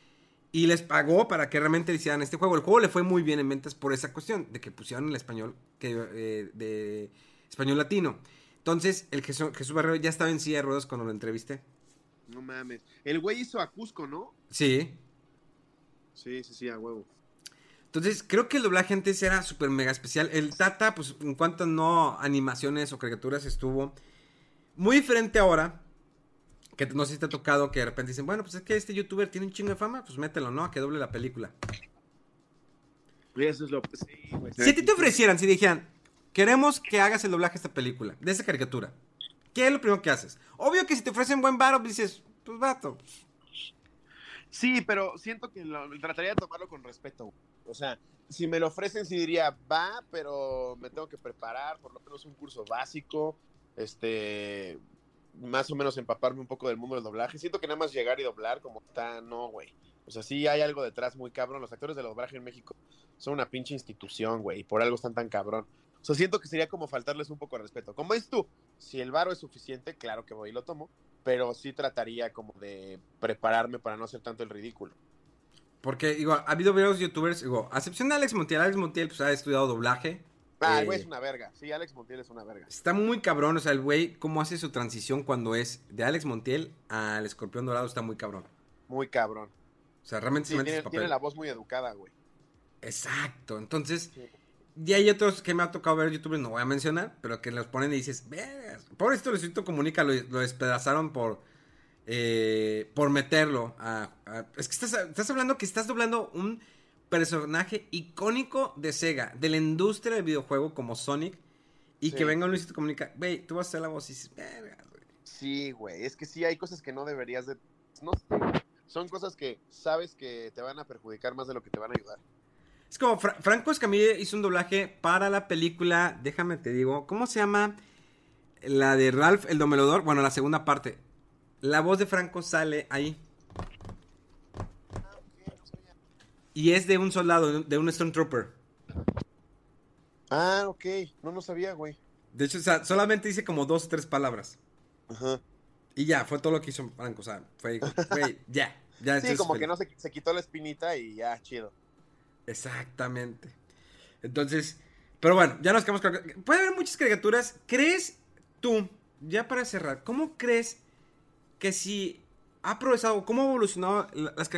Speaker 1: y les pagó para que realmente hicieran este juego. El juego le fue muy bien en ventas por esa cuestión, de que pusieron el español que, eh, de español latino. Entonces, el Jesús, Jesús Barrero ya estaba en silla de ruedas cuando lo entrevisté.
Speaker 2: No mames. El güey hizo a Cusco, ¿no?
Speaker 1: Sí.
Speaker 2: Sí, sí, sí, a huevo.
Speaker 1: Entonces, creo que el doblaje antes era súper mega especial. El Tata, pues, en cuanto no animaciones o caricaturas, estuvo muy diferente ahora. Que no sé si te ha tocado que de repente dicen, bueno, pues es que este youtuber tiene un chingo de fama, pues mételo, ¿no? A que doble la película.
Speaker 2: Y eso es lo. Sí, güey.
Speaker 1: Si a ti te ofrecieran, si dijeran, queremos que hagas el doblaje de esta película, de esta caricatura, ¿qué es lo primero que haces? Obvio que si te ofrecen buen varo, dices, pues vato.
Speaker 2: Sí, pero siento que lo, trataría de tomarlo con respeto. O sea, si me lo ofrecen, sí diría, va, pero me tengo que preparar, por lo menos un curso básico, este, más o menos empaparme un poco del mundo del doblaje. Siento que nada más llegar y doblar como está, no, güey. O sea, sí hay algo detrás muy cabrón. Los actores de doblaje en México son una pinche institución, güey, y por algo están tan cabrón. O sea, siento que sería como faltarles un poco de respeto. Como dices tú, si el varo es suficiente, claro que voy y lo tomo, pero sí trataría como de prepararme para no hacer tanto el ridículo.
Speaker 1: Porque, digo, ha habido varios youtubers, digo, a excepción de Alex Montiel, Alex Montiel pues ha estudiado doblaje.
Speaker 2: Ah, el güey eh, es una verga. Sí, Alex Montiel es una verga.
Speaker 1: Está muy cabrón, o sea, el güey, cómo hace su transición cuando es de Alex Montiel al escorpión dorado, está muy cabrón.
Speaker 2: Muy cabrón.
Speaker 1: O sea, realmente
Speaker 2: se tiene, tiene la voz muy educada, güey.
Speaker 1: Exacto, entonces... Y hay otros que me ha tocado ver youtubers, no voy a mencionar, pero que los ponen y dices, pobrecito Luisito Comunica, lo, lo despedazaron por, eh, por meterlo. A, es que estás, estás hablando que estás doblando un personaje icónico de Sega, de la industria del videojuego como Sonic, y que venga Luisito Comunica, güey, tú vas a hacer la voz y dices, güey.
Speaker 2: Sí, güey, es que sí hay cosas que no deberías de... No son cosas que sabes que te van a perjudicar más de lo que te van a ayudar.
Speaker 1: Es como Franco Escamilla hizo un doblaje para la película, déjame te digo, ¿cómo se llama? La de Ralph el Domelador, bueno, la segunda parte. La voz de Franco sale ahí. Y es de un soldado, de un Stormtrooper.
Speaker 2: Ah, ok. No, no sabía, güey.
Speaker 1: De hecho, o sea, solamente dice como dos o tres palabras. Ajá. Y ya, fue todo lo que hizo Franco. O sea, fue, güey, [laughs] ya. ya
Speaker 2: sí, como que no se, se quitó la espinita y ya, chido.
Speaker 1: Exactamente. Entonces, pero bueno, ya nos quedamos con... Puede haber muchas caricaturas. ¿Crees tú, ya para cerrar, cómo crees que si ha progresado, cómo ha evolucionado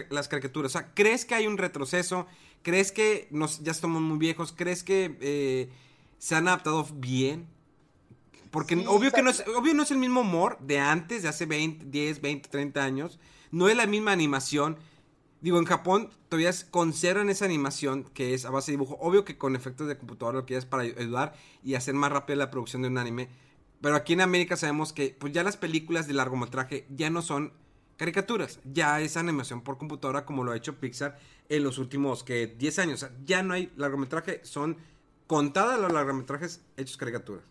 Speaker 1: las, caricaturas? O sea, ¿crees que hay un retroceso? ¿Crees que nos, ya estamos muy viejos? ¿Crees que eh, se han adaptado bien? Porque obvio que no es, obvio no es el mismo humor de antes, de hace 20, 10, 20, 30 años. No es la misma animación. Digo, en Japón todavía conservan esa animación que es a base de dibujo. Obvio que con efectos de computadora lo que es para ayudar y hacer más rápida la producción de un anime. Pero aquí en América sabemos que pues ya las películas de largometraje ya no son caricaturas. Ya es animación por computadora como lo ha hecho Pixar en los últimos que 10 años. Ya no hay largometraje, son contadas los largometrajes hechos caricaturas.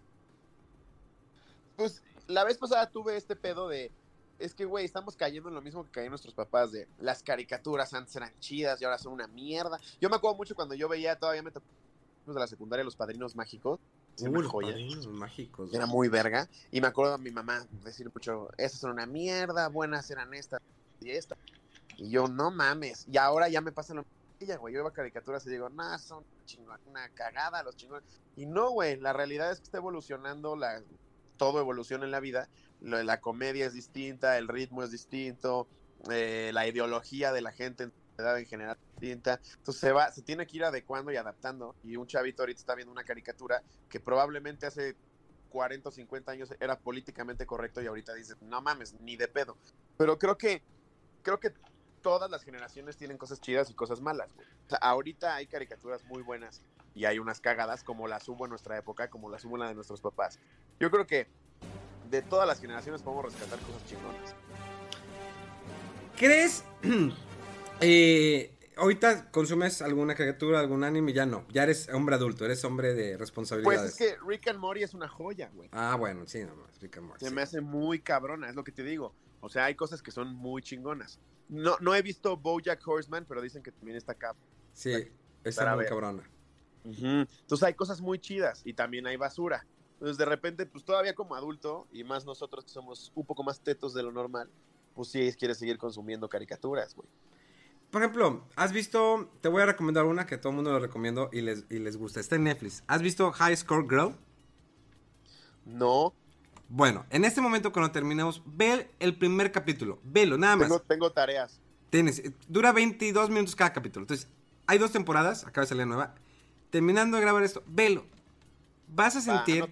Speaker 2: Pues la vez pasada tuve este pedo de es que, güey, estamos cayendo en lo mismo que caían nuestros papás de las caricaturas antes eran chidas y ahora son una mierda. Yo me acuerdo mucho cuando yo veía, todavía me tocó de la secundaria, Los Padrinos Mágicos.
Speaker 1: Padrinos Mágicos.
Speaker 2: Era muy verga. Y me acuerdo a mi mamá decir mucho, esas son una mierda, buenas eran estas y esta. Y yo, no mames. Y ahora ya me pasa lo mismo, güey. Yo veo caricaturas y digo, nah, son una cagada los chingones. Y no, güey, la realidad es que está evolucionando, la, todo evoluciona en la vida la comedia es distinta, el ritmo es distinto, eh, la ideología de la gente en edad en general distinta. Entonces se va, se tiene que ir adecuando y adaptando. Y un chavito ahorita está viendo una caricatura que probablemente hace 40 o 50 años era políticamente correcto y ahorita dice, no mames, ni de pedo. Pero creo que, creo que todas las generaciones tienen cosas chidas y cosas malas. ahorita hay caricaturas muy buenas y hay unas cagadas como las hubo en nuestra época, como las hubo en la de nuestros papás. Yo creo que de todas las generaciones podemos rescatar cosas chingonas.
Speaker 1: ¿Crees? [clears throat] eh, ahorita consumes alguna caricatura, algún anime, ya no. Ya eres hombre adulto, eres hombre de responsabilidades.
Speaker 2: Pues es que Rick and Morty es una joya, güey.
Speaker 1: Ah, bueno, sí, nomás, Rick and Morty.
Speaker 2: Se me hace muy cabrona, es lo que te digo. O sea, hay cosas que son muy chingonas. No, no he visto Bojack Horseman, pero dicen que también está acá.
Speaker 1: Sí, está muy cabrona.
Speaker 2: Entonces hay cosas muy chidas y también hay basura. Entonces, de repente, pues todavía como adulto, y más nosotros que somos un poco más tetos de lo normal, pues sí quieres seguir consumiendo caricaturas, güey.
Speaker 1: Por ejemplo, ¿has visto? Te voy a recomendar una que todo el mundo lo recomiendo y les, y les gusta. Está en Netflix. ¿Has visto High Score Girl?
Speaker 2: No.
Speaker 1: Bueno, en este momento cuando terminemos, ve el primer capítulo. Velo, nada más.
Speaker 2: Tengo, tengo tareas.
Speaker 1: Tienes, dura 22 minutos cada capítulo. Entonces, hay dos temporadas, acaba de salir nueva. Terminando de grabar esto, velo vas a sentir.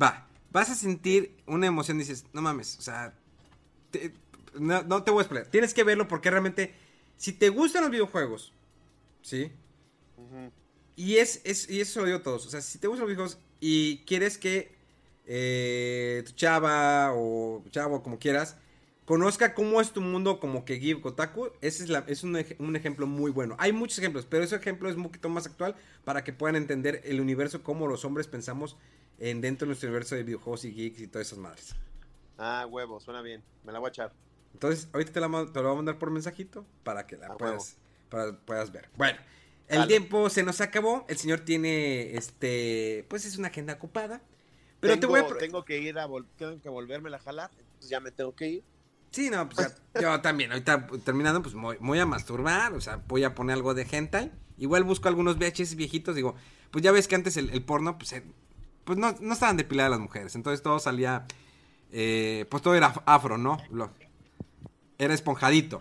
Speaker 1: Va, vas a sentir una emoción. Dices, no mames, o sea. No, te voy a explicar. Tienes que verlo porque realmente. Si te gustan los videojuegos, ¿sí? Y es, es, y eso lo digo a todos. O sea, si te gustan los videojuegos y quieres que eh, tu chava o chavo, como quieras, conozca cómo es tu mundo como que Give Kotaku, ese es, la, es un, un ejemplo muy bueno. Hay muchos ejemplos, pero ese ejemplo es un poquito más actual para que puedan entender el universo, cómo los hombres pensamos en dentro de nuestro universo de videojuegos y geeks y todas esas madres.
Speaker 2: Ah, huevo, suena bien. Me la voy a echar.
Speaker 1: Entonces, ahorita te, la, te lo voy a mandar por mensajito para que la puedas, para, puedas ver. Bueno, el tiempo se nos acabó. El señor tiene, este, pues es una agenda ocupada. Pero
Speaker 2: tengo,
Speaker 1: te voy a...
Speaker 2: tengo que ir a tengo que volverme a jalar, entonces ya me tengo que ir.
Speaker 1: Sí, no, pues ya- yo también, ahorita terminando, pues voy, voy a masturbar, o sea, voy a poner algo de hentai. Igual busco algunos VHS viejitos, digo, pues ya ves que antes el, el porno, pues, eh, pues no, no estaban depiladas las mujeres, entonces todo salía, eh, pues todo era afro, ¿no? Lo- era esponjadito.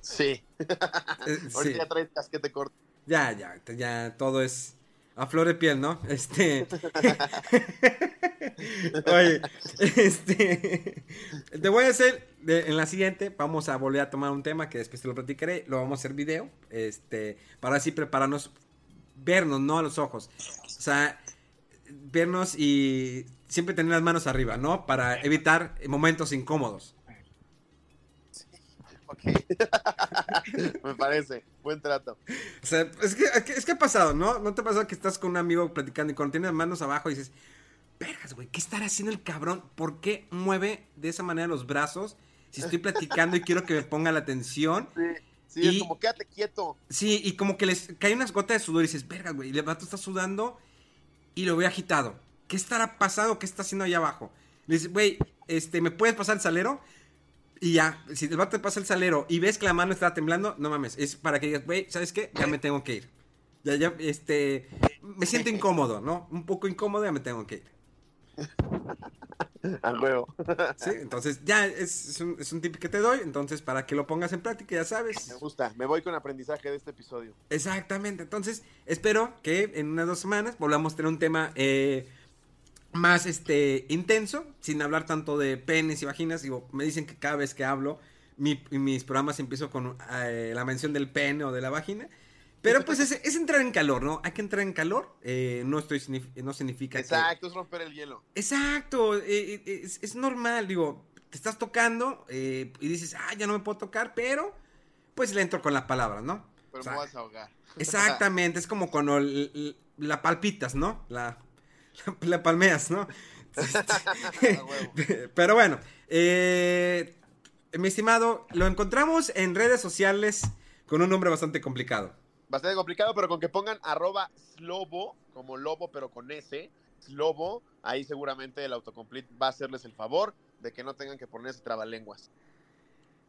Speaker 2: Sí.
Speaker 1: Eh, [laughs]
Speaker 2: Ahorita ya traes casquete corto.
Speaker 1: Ya, ya, ya todo es a flor de piel, ¿no? Este. [laughs] Oye, este. Te voy a hacer. en la siguiente, vamos a volver a tomar un tema que después te lo platicaré. Lo vamos a hacer video. Este. Para así prepararnos. Vernos, no a los ojos. O sea, vernos y siempre tener las manos arriba, ¿no? Para evitar momentos incómodos.
Speaker 2: Ok. [laughs] me parece. Buen trato.
Speaker 1: O sea, es que, es que, ha pasado, ¿no? ¿No te ha pasado que estás con un amigo platicando y cuando tienes las manos abajo dices, vergas, güey, ¿qué estará haciendo el cabrón? ¿Por qué mueve de esa manera los brazos? Si estoy platicando y quiero que me ponga la atención. [laughs]
Speaker 2: Sí,
Speaker 1: Y-
Speaker 2: es como quédate quieto.
Speaker 1: Sí, y como que les cae unas gotas de sudor y dices, vergas, güey, y el vato está sudando y lo veo agitado. ¿Qué estará pasando? ¿Qué está haciendo allá abajo? Le dices, güey, este, ¿me puedes pasar el salero? Y ya, si el vato te pasa el salero y ves que la mano está temblando, no mames, es para que digas, güey, ¿sabes qué? Ya me tengo que ir. Ya, ya, este, me siento incómodo, ¿no? Un poco incómodo, ya me tengo que ir. [laughs]
Speaker 2: A huevo.
Speaker 1: ¿Sí? Entonces, ya, es, es un, es un tip que te doy, entonces, para que lo pongas en práctica, ya sabes.
Speaker 2: Me gusta. Me voy con aprendizaje de este episodio.
Speaker 1: Exactamente, entonces, espero que en unas dos semanas volvamos a tener un tema eh, más este intenso, sin hablar tanto de penes y vaginas. Digo, me dicen que cada vez que hablo, mi- mis programas empiezo con eh, la mención del pene o de la vagina. Pero pues es, es entrar en calor, ¿no? Hay que entrar en calor. eh, no estoy no significa que-
Speaker 2: Exacto, es romper el hielo.
Speaker 1: Exacto, eh, es, es normal, digo, te estás tocando eh, y dices, ah, ya no me puedo tocar, pero pues le entro con la palabra, ¿no?
Speaker 2: Pero
Speaker 1: O sea,
Speaker 2: me vas a ahogar. [laughs]
Speaker 1: Exactamente, es como cuando la palpitas, ¿no? La, [laughs] la, palmeas, ¿no? [laughs]
Speaker 2: huevo. [laughs]
Speaker 1: Pero bueno, eh, mi estimado, lo encontramos en redes sociales con un nombre bastante complicado.
Speaker 2: Bastante complicado, pero con que pongan arroba slobo, como lobo, pero con S, slobo, ahí seguramente el autocomplete va a hacerles el favor de que no tengan que ponerse trabalenguas.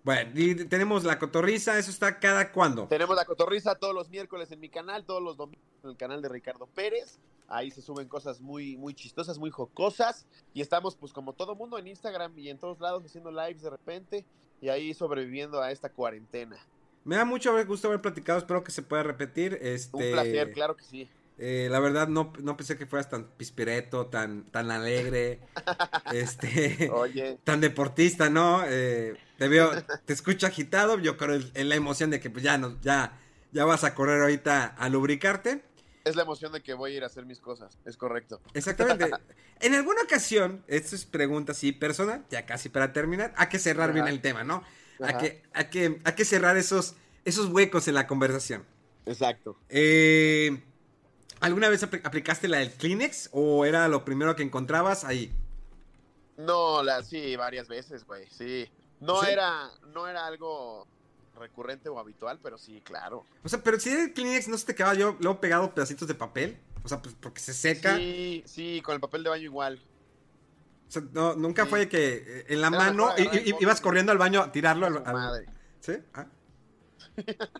Speaker 1: Bueno, y tenemos la cotorriza, eso está cada cuándo.
Speaker 2: Tenemos la cotorriza todos los miércoles en mi canal, todos los domingos en el canal de Ricardo Pérez. Ahí se suben cosas muy, muy chistosas, muy jocosas. Y estamos, pues, como todo mundo en Instagram y en todos lados haciendo lives de repente. Y ahí sobreviviendo a esta cuarentena.
Speaker 1: Me da mucho gusto haber platicado, espero que se pueda repetir. Este,
Speaker 2: Un placer, claro que sí.
Speaker 1: eh, la verdad no, no pensé que fueras tan pispireto, tan, tan alegre, [laughs] este,
Speaker 2: Oye,
Speaker 1: tan deportista, ¿no? Eh, te veo, te escucho agitado, yo creo en, en la emoción de que pues ya no, ya, ya vas a correr ahorita a lubricarte.
Speaker 2: Es la emoción de que voy a ir a hacer mis cosas. Es correcto.
Speaker 1: Exactamente. [laughs] En alguna ocasión, esto es pregunta así personal, ya casi para terminar, hay que cerrar bien el tema, ¿no? Hay que, hay que, hay que cerrar esos, esos huecos en la conversación.
Speaker 2: Exacto.
Speaker 1: Eh, ¿Alguna vez apl- aplicaste la del Kleenex o era lo primero que encontrabas ahí?
Speaker 2: No, la, sí, varias veces, güey. Sí. No
Speaker 1: ¿Sí?
Speaker 2: era, no era algo recurrente o habitual, pero sí, claro.
Speaker 1: O sea, pero si el Kleenex no se te quedaba yo luego pegado pedacitos de papel. O sea, pues porque se seca.
Speaker 2: Sí, sí, con el papel de baño igual.
Speaker 1: O sea, no, nunca
Speaker 2: Sí.
Speaker 1: fue que eh, en la mano i-
Speaker 2: bote
Speaker 1: ibas
Speaker 2: y-
Speaker 1: corriendo al baño a tirarlo. al- al-
Speaker 2: madre.
Speaker 1: ¿Sí? Ah. [laughs]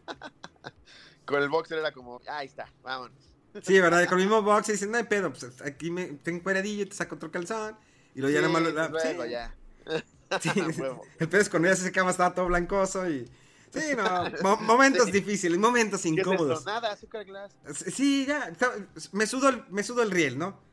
Speaker 2: Con el boxer era como, ahí está, vámonos.
Speaker 1: Sí, ¿verdad? Con el [laughs] mismo box y dicen, no hay pedo, pues aquí me tengo cueradillo y te saco otro calzón. Y lo ya
Speaker 2: Sí,
Speaker 1: nada más lo- sí.
Speaker 2: ya. [laughs]
Speaker 1: Sí, el con ella se secaba, estaba todo blancoso y... Sí, no, mo- momentos difíciles, momentos incómodos.
Speaker 2: Nada, azúcar glass.
Speaker 1: Sí, ya, me sudo el, me sudo el riel, ¿no?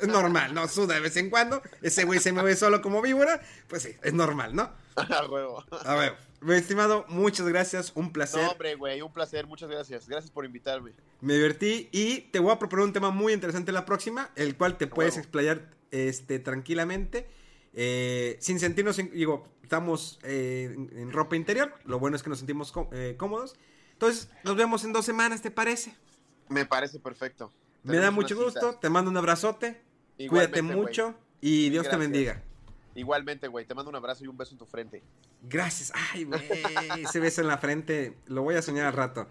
Speaker 1: Es normal, ¿no? Suda de vez en cuando. Ese güey se me ve solo como víbora. Pues sí, es normal, ¿no? [laughs]
Speaker 2: A huevo.
Speaker 1: A ver, mi estimado, muchas gracias, un placer.
Speaker 2: No, hombre, güey, un placer, muchas gracias. Gracias por invitarme.
Speaker 1: Me divertí y te voy a proponer un tema muy interesante la próxima, el cual te puedes
Speaker 2: huevo.
Speaker 1: explayar este, tranquilamente. Eh, sin sentirnos, digo, estamos eh, en, ropa interior, lo bueno es que nos sentimos eh, cómodos. Entonces, nos vemos en dos semanas, ¿te parece?
Speaker 2: Me parece perfecto.
Speaker 1: Me da mucho gusto, te mando un abrazote,
Speaker 2: Igualmente,
Speaker 1: cuídate mucho y Dios te bendiga.
Speaker 2: Igualmente, güey. Te mando un abrazo y un beso en tu frente.
Speaker 1: Gracias. Ay, güey, ese beso en la frente, lo voy a soñar al rato.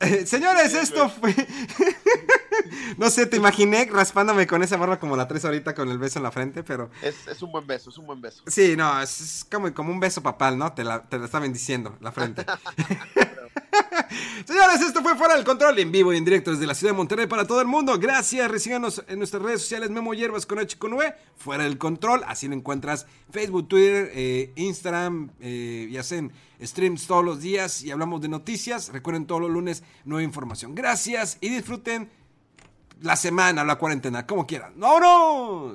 Speaker 1: [laughs] Señores, esto fue. [laughs] no sé, te imaginé raspándome con esa barba como la tres ahorita con el beso en la frente, pero.
Speaker 2: Es, es un buen beso, es un buen beso.
Speaker 1: Sí, no, es, es como, como un beso papal, ¿no? Te la, te la está bendiciendo la frente. [laughs] [laughs] Señores, esto fue Fuera del Control en vivo y en directo desde la ciudad de Monterrey para todo el mundo. Gracias, recíganos en nuestras redes sociales Memo Hierbas con H con V, Fuera del Control. Así lo encuentras Facebook, Twitter, eh, Instagram eh, y hacen streams todos los días y hablamos de noticias. Recuerden todos los lunes nueva información. Gracias y disfruten la semana, la cuarentena, como quieran. ¡Vámonos!